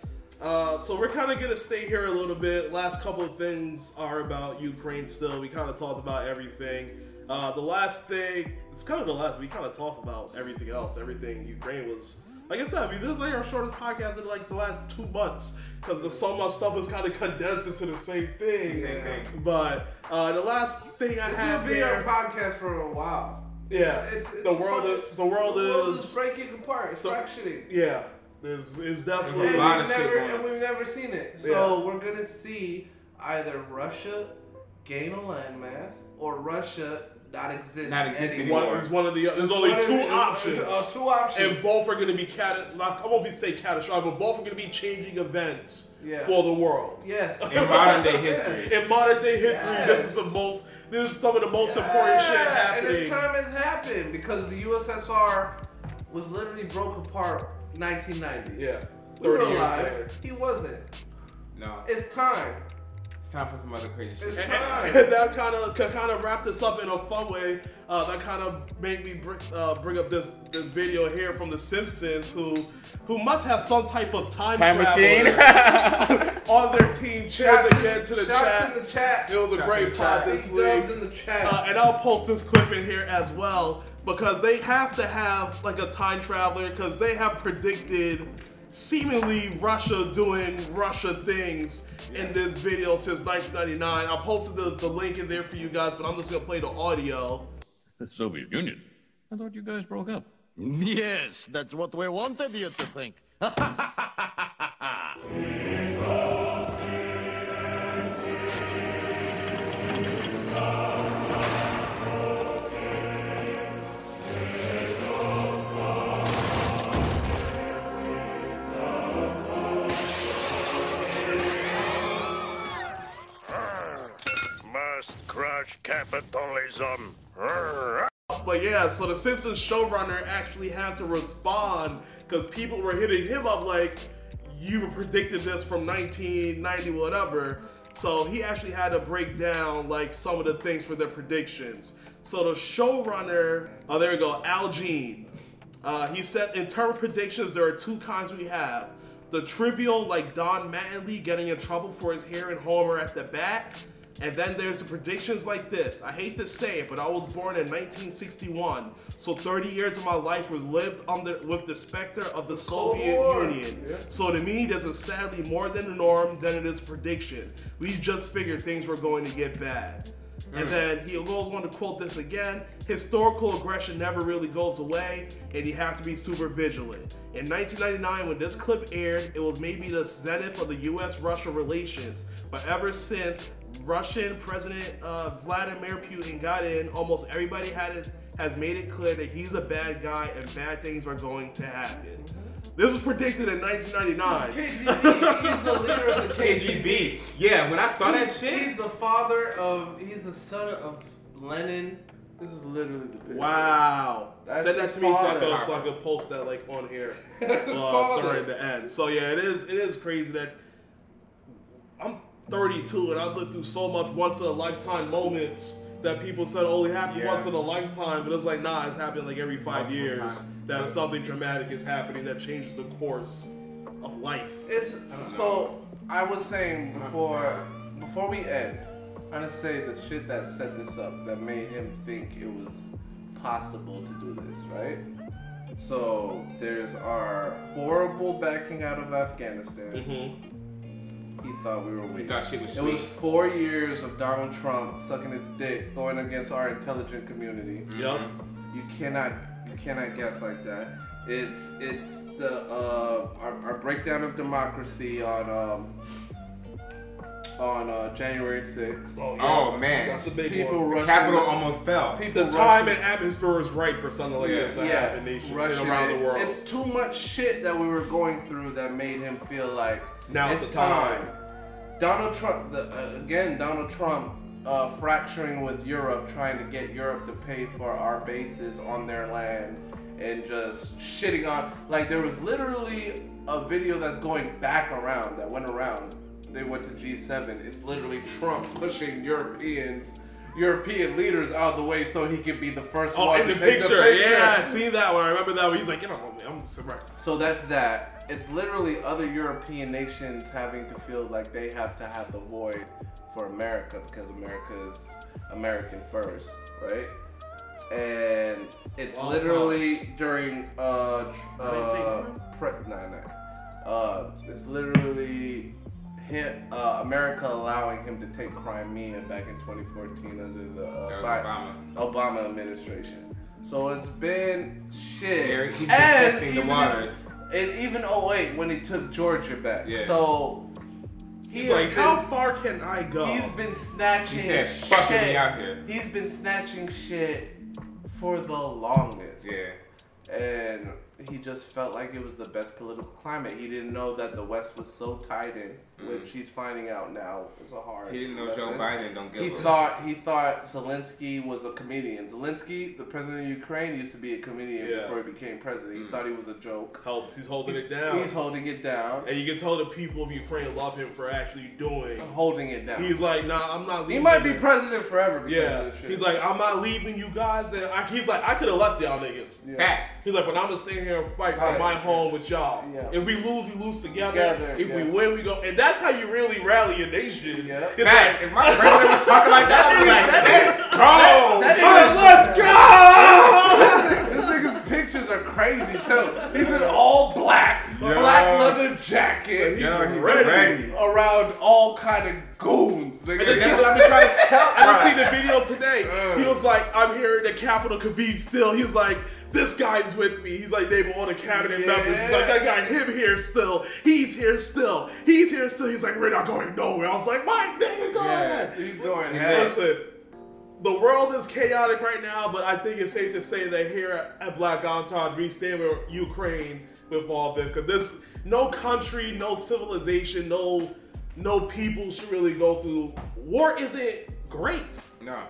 Uh, so we're kind of gonna stay here a little bit. Last couple of things are about Ukraine. Still, we kind of talked about everything. Uh, the last thing, it's kind of the last. We kind of talked about everything else. Everything Ukraine was. Like I said, I mean, this is like our shortest podcast in like the last two months because the so much stuff is kind of condensed into the same thing. Same thing. But uh, the last thing I This have will be our podcast for a while. yeah, It's- it's the world is, the, world the world is, breaking apart. It's the- fractioning. yeah, is is There's definitely a And, lot we've of shit never, going and we've never seen it. So Yeah. we're gonna see either Russia gain a landmass or Russia not exist. Not exist anymore. one. Is one of the. There's only One two the- options. Uh, two options. and both are going to be cat. Like, I won't be say catastrophic, but both are going to be changing events Yeah. for the world. yes. In modern day history. In modern day history, this is the most. This is some of the most important shit happening. And this time has happened because the USSR was literally broke apart 1990. yeah, We were thirty years alive. later. He wasn't. No, It's time. It's time for some other crazy shit. It's And, time. that kind of kind of wrap this up in a fun way. Uh, that kind of made me bring, uh, bring up this this video here from The Simpsons, who who must have some type of time, Time machine. on their team. Cheers Shouts again to the chat. in the chat. It was a Shouts great in pod this week. in the chat. Uh, and I'll post this clip in here as well because they have to have like a time traveler because they have predicted seemingly Russia doing Russia things in this video since 1999. I posted the, the link in there for you guys, but I'm just gonna play the audio. The Soviet Union? I thought you guys broke up. Yes, that's what we wanted you to think. Capitalism. But yeah, so the Simpsons showrunner actually had to respond because people were hitting him up like, you predicted this from 1990, whatever. So he actually had to break down like some of the things for their predictions. So the showrunner, oh there we go, Al Jean. Uh, he said in terms of predictions, there are two kinds we have. The trivial, like Don Mattingly getting in trouble for his hair and Homer at the bat. And then there's the predictions like this. I hate to say it, but I was born in 1961, so 30 years of my life was lived under with the specter of the Soviet. Union. So to me, this is sadly more than the norm than it is prediction. We just figured things were going to get bad. And then he goes on to quote this again historical aggression never really goes away, and you have to be super vigilant. In 1999, when this clip aired, it was maybe the zenith of the US Russia relations. But ever since Russian President uh, Vladimir Putin got in, almost everybody had it, has made it clear that he's a bad guy and bad things are going to happen. This was predicted in 1999. KGB, he's the leader of the KGB. KGB. Yeah, when I saw that He's, shit, he's the father of. He's the son of Lenin. This is literally the picture. Wow. That's Send that to me so I, father. could, so I could post that like on here That's uh, father. during the end. So yeah, it is it is crazy that I'm 32 and I've lived through so much once in a lifetime moments that people said only happen Yeah. once in a lifetime, but it's like nah, it's happening like every five Multiple years times. that But- something dramatic is happening that changes the course of life. It's don't so. I was saying before before we end, I'm gonna say the shit that set this up that made him think it was possible to do this, right? So there's our horrible backing out of Afghanistan. Mm-hmm. He thought we were weak. thought shit was It was four years of Donald Trump sucking his dick, going against our intelligent community. Yep. You cannot you cannot guess like that. It's it's the uh, our, our breakdown of democracy on um, on uh, January 6th. Oh, Oh, man. that's a big People one. rushing Capitol almost fell. people The time rushing- and atmosphere is right for something like Yeah. this to happen nation rushing around it. the world. It's too much shit that we were going through that made him feel like Now it's it's the time. Donald Trump, the, uh, again, Donald Trump uh, fracturing with Europe, trying to get Europe to pay for our bases on their land and just shitting on. Like, there was literally a video that's going back around, that went around. They went to G7. It's literally Trump pushing Europeans. European leaders out of the way so he could be the first Oh, one in to the take picture. the picture. Yeah, I seen that one. I remember that one. He's like, you know, I'm right. So that's that. It's literally other European nations having to feel like they have to have the void for America because America is American first, right? And it's Long literally times. during uh, uh pre- nah, nah. Uh, it's literally him, uh, America allowing him to take Crimea back in 2014 under the uh, Obama. Obama administration. So it's been shit. Eric, he's been And testing the waters. if- and even 08 when he took Georgia back. Yeah. So he He's like, been- how far can I go? He's been snatching He said, shit. "Fuck out here." He's been snatching shit for the longest. Yeah. And he just felt like it was the best political climate. He didn't know that the West was so tied in, which he's finding out now is a hard. Mm. He didn't know Joe. Biden don't give He a thought he thought Zelensky was a comedian. Zelensky, the president of Ukraine, used to be a comedian Yeah. before he became president. Mm. He thought he was a joke. Held- he's holding it down. He's holding it down. and you can tell the people of Ukraine love him for actually doing. Holding it down. He's like, nah, I'm not leaving. he might be it." president forever. Because Yeah. Of this shit. He's like, I'm not leaving you guys. And I, he's like, I could have left y'all niggas. Yeah. Facts. He's like, but I'm gonna stay here and fight for Right. my home with y'all. Yeah. If we lose, we lose together. Together, if we win, we go. And that's how you really rally a nation. Yeah. It's Facts. like, If my president was talking like that, I'd be like, let's go. that let's go. this nigga's pictures are crazy too. He's in all black. black leather jacket. Yo, he's ready. ready. around all kind of goons. Nigga. And That's see what the- I've been trying to tell. I just Right. seen the video today. He was like, I'm here in the capital Kyiv still. He was like, this guy's with me. He's like naming all the cabinet members. He's like, I got him here still. He's here still. He's here still. He's like, we're not going nowhere. I was like, my nigga, go ahead. He's going head. Listen, the world is chaotic right now, but I think it's safe to say that here at Black Entourage, we stand with Ukraine with all this. Because this, no country, no civilization, no no people should really go through. War isn't great. No.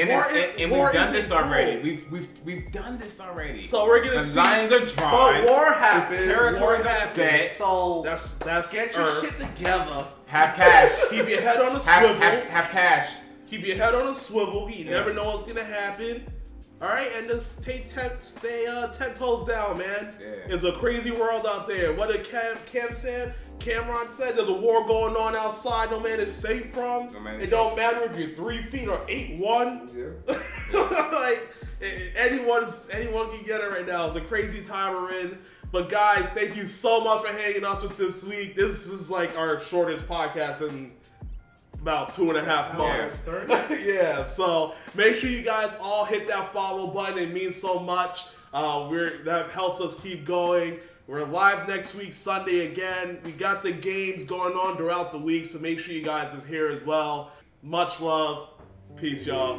And, and, and we've done this already. We've we've we've done this already. So we're gonna the see- lines are drawn. But war happens. The territories are set. So That's that's get your Earth. shit together. Have cash. Keep your head on a have, swivel. have, have cash. Keep your head on a swivel. You Yeah. never know what's gonna happen. All right, and just take ten, stay uh, ten toes down, man. Yeah. It's a crazy world out there. What did Cam, Cam said? Cameron said there's a war going on outside. No man is safe from. No man is it don't matter if you're three feet or eight one. Yeah. like anyone's anyone can get it right now. It's a crazy time we're in. But guys, thank you so much for hanging us with this week. This is like our shortest podcast in about two and a half months. yeah, so make sure you guys all hit that follow button. It means so much. Uh, we're that helps us keep going. We're live next week, Sunday again. We got the games going on throughout the week, so make sure you guys is here as well. Much love. Peace, y'all.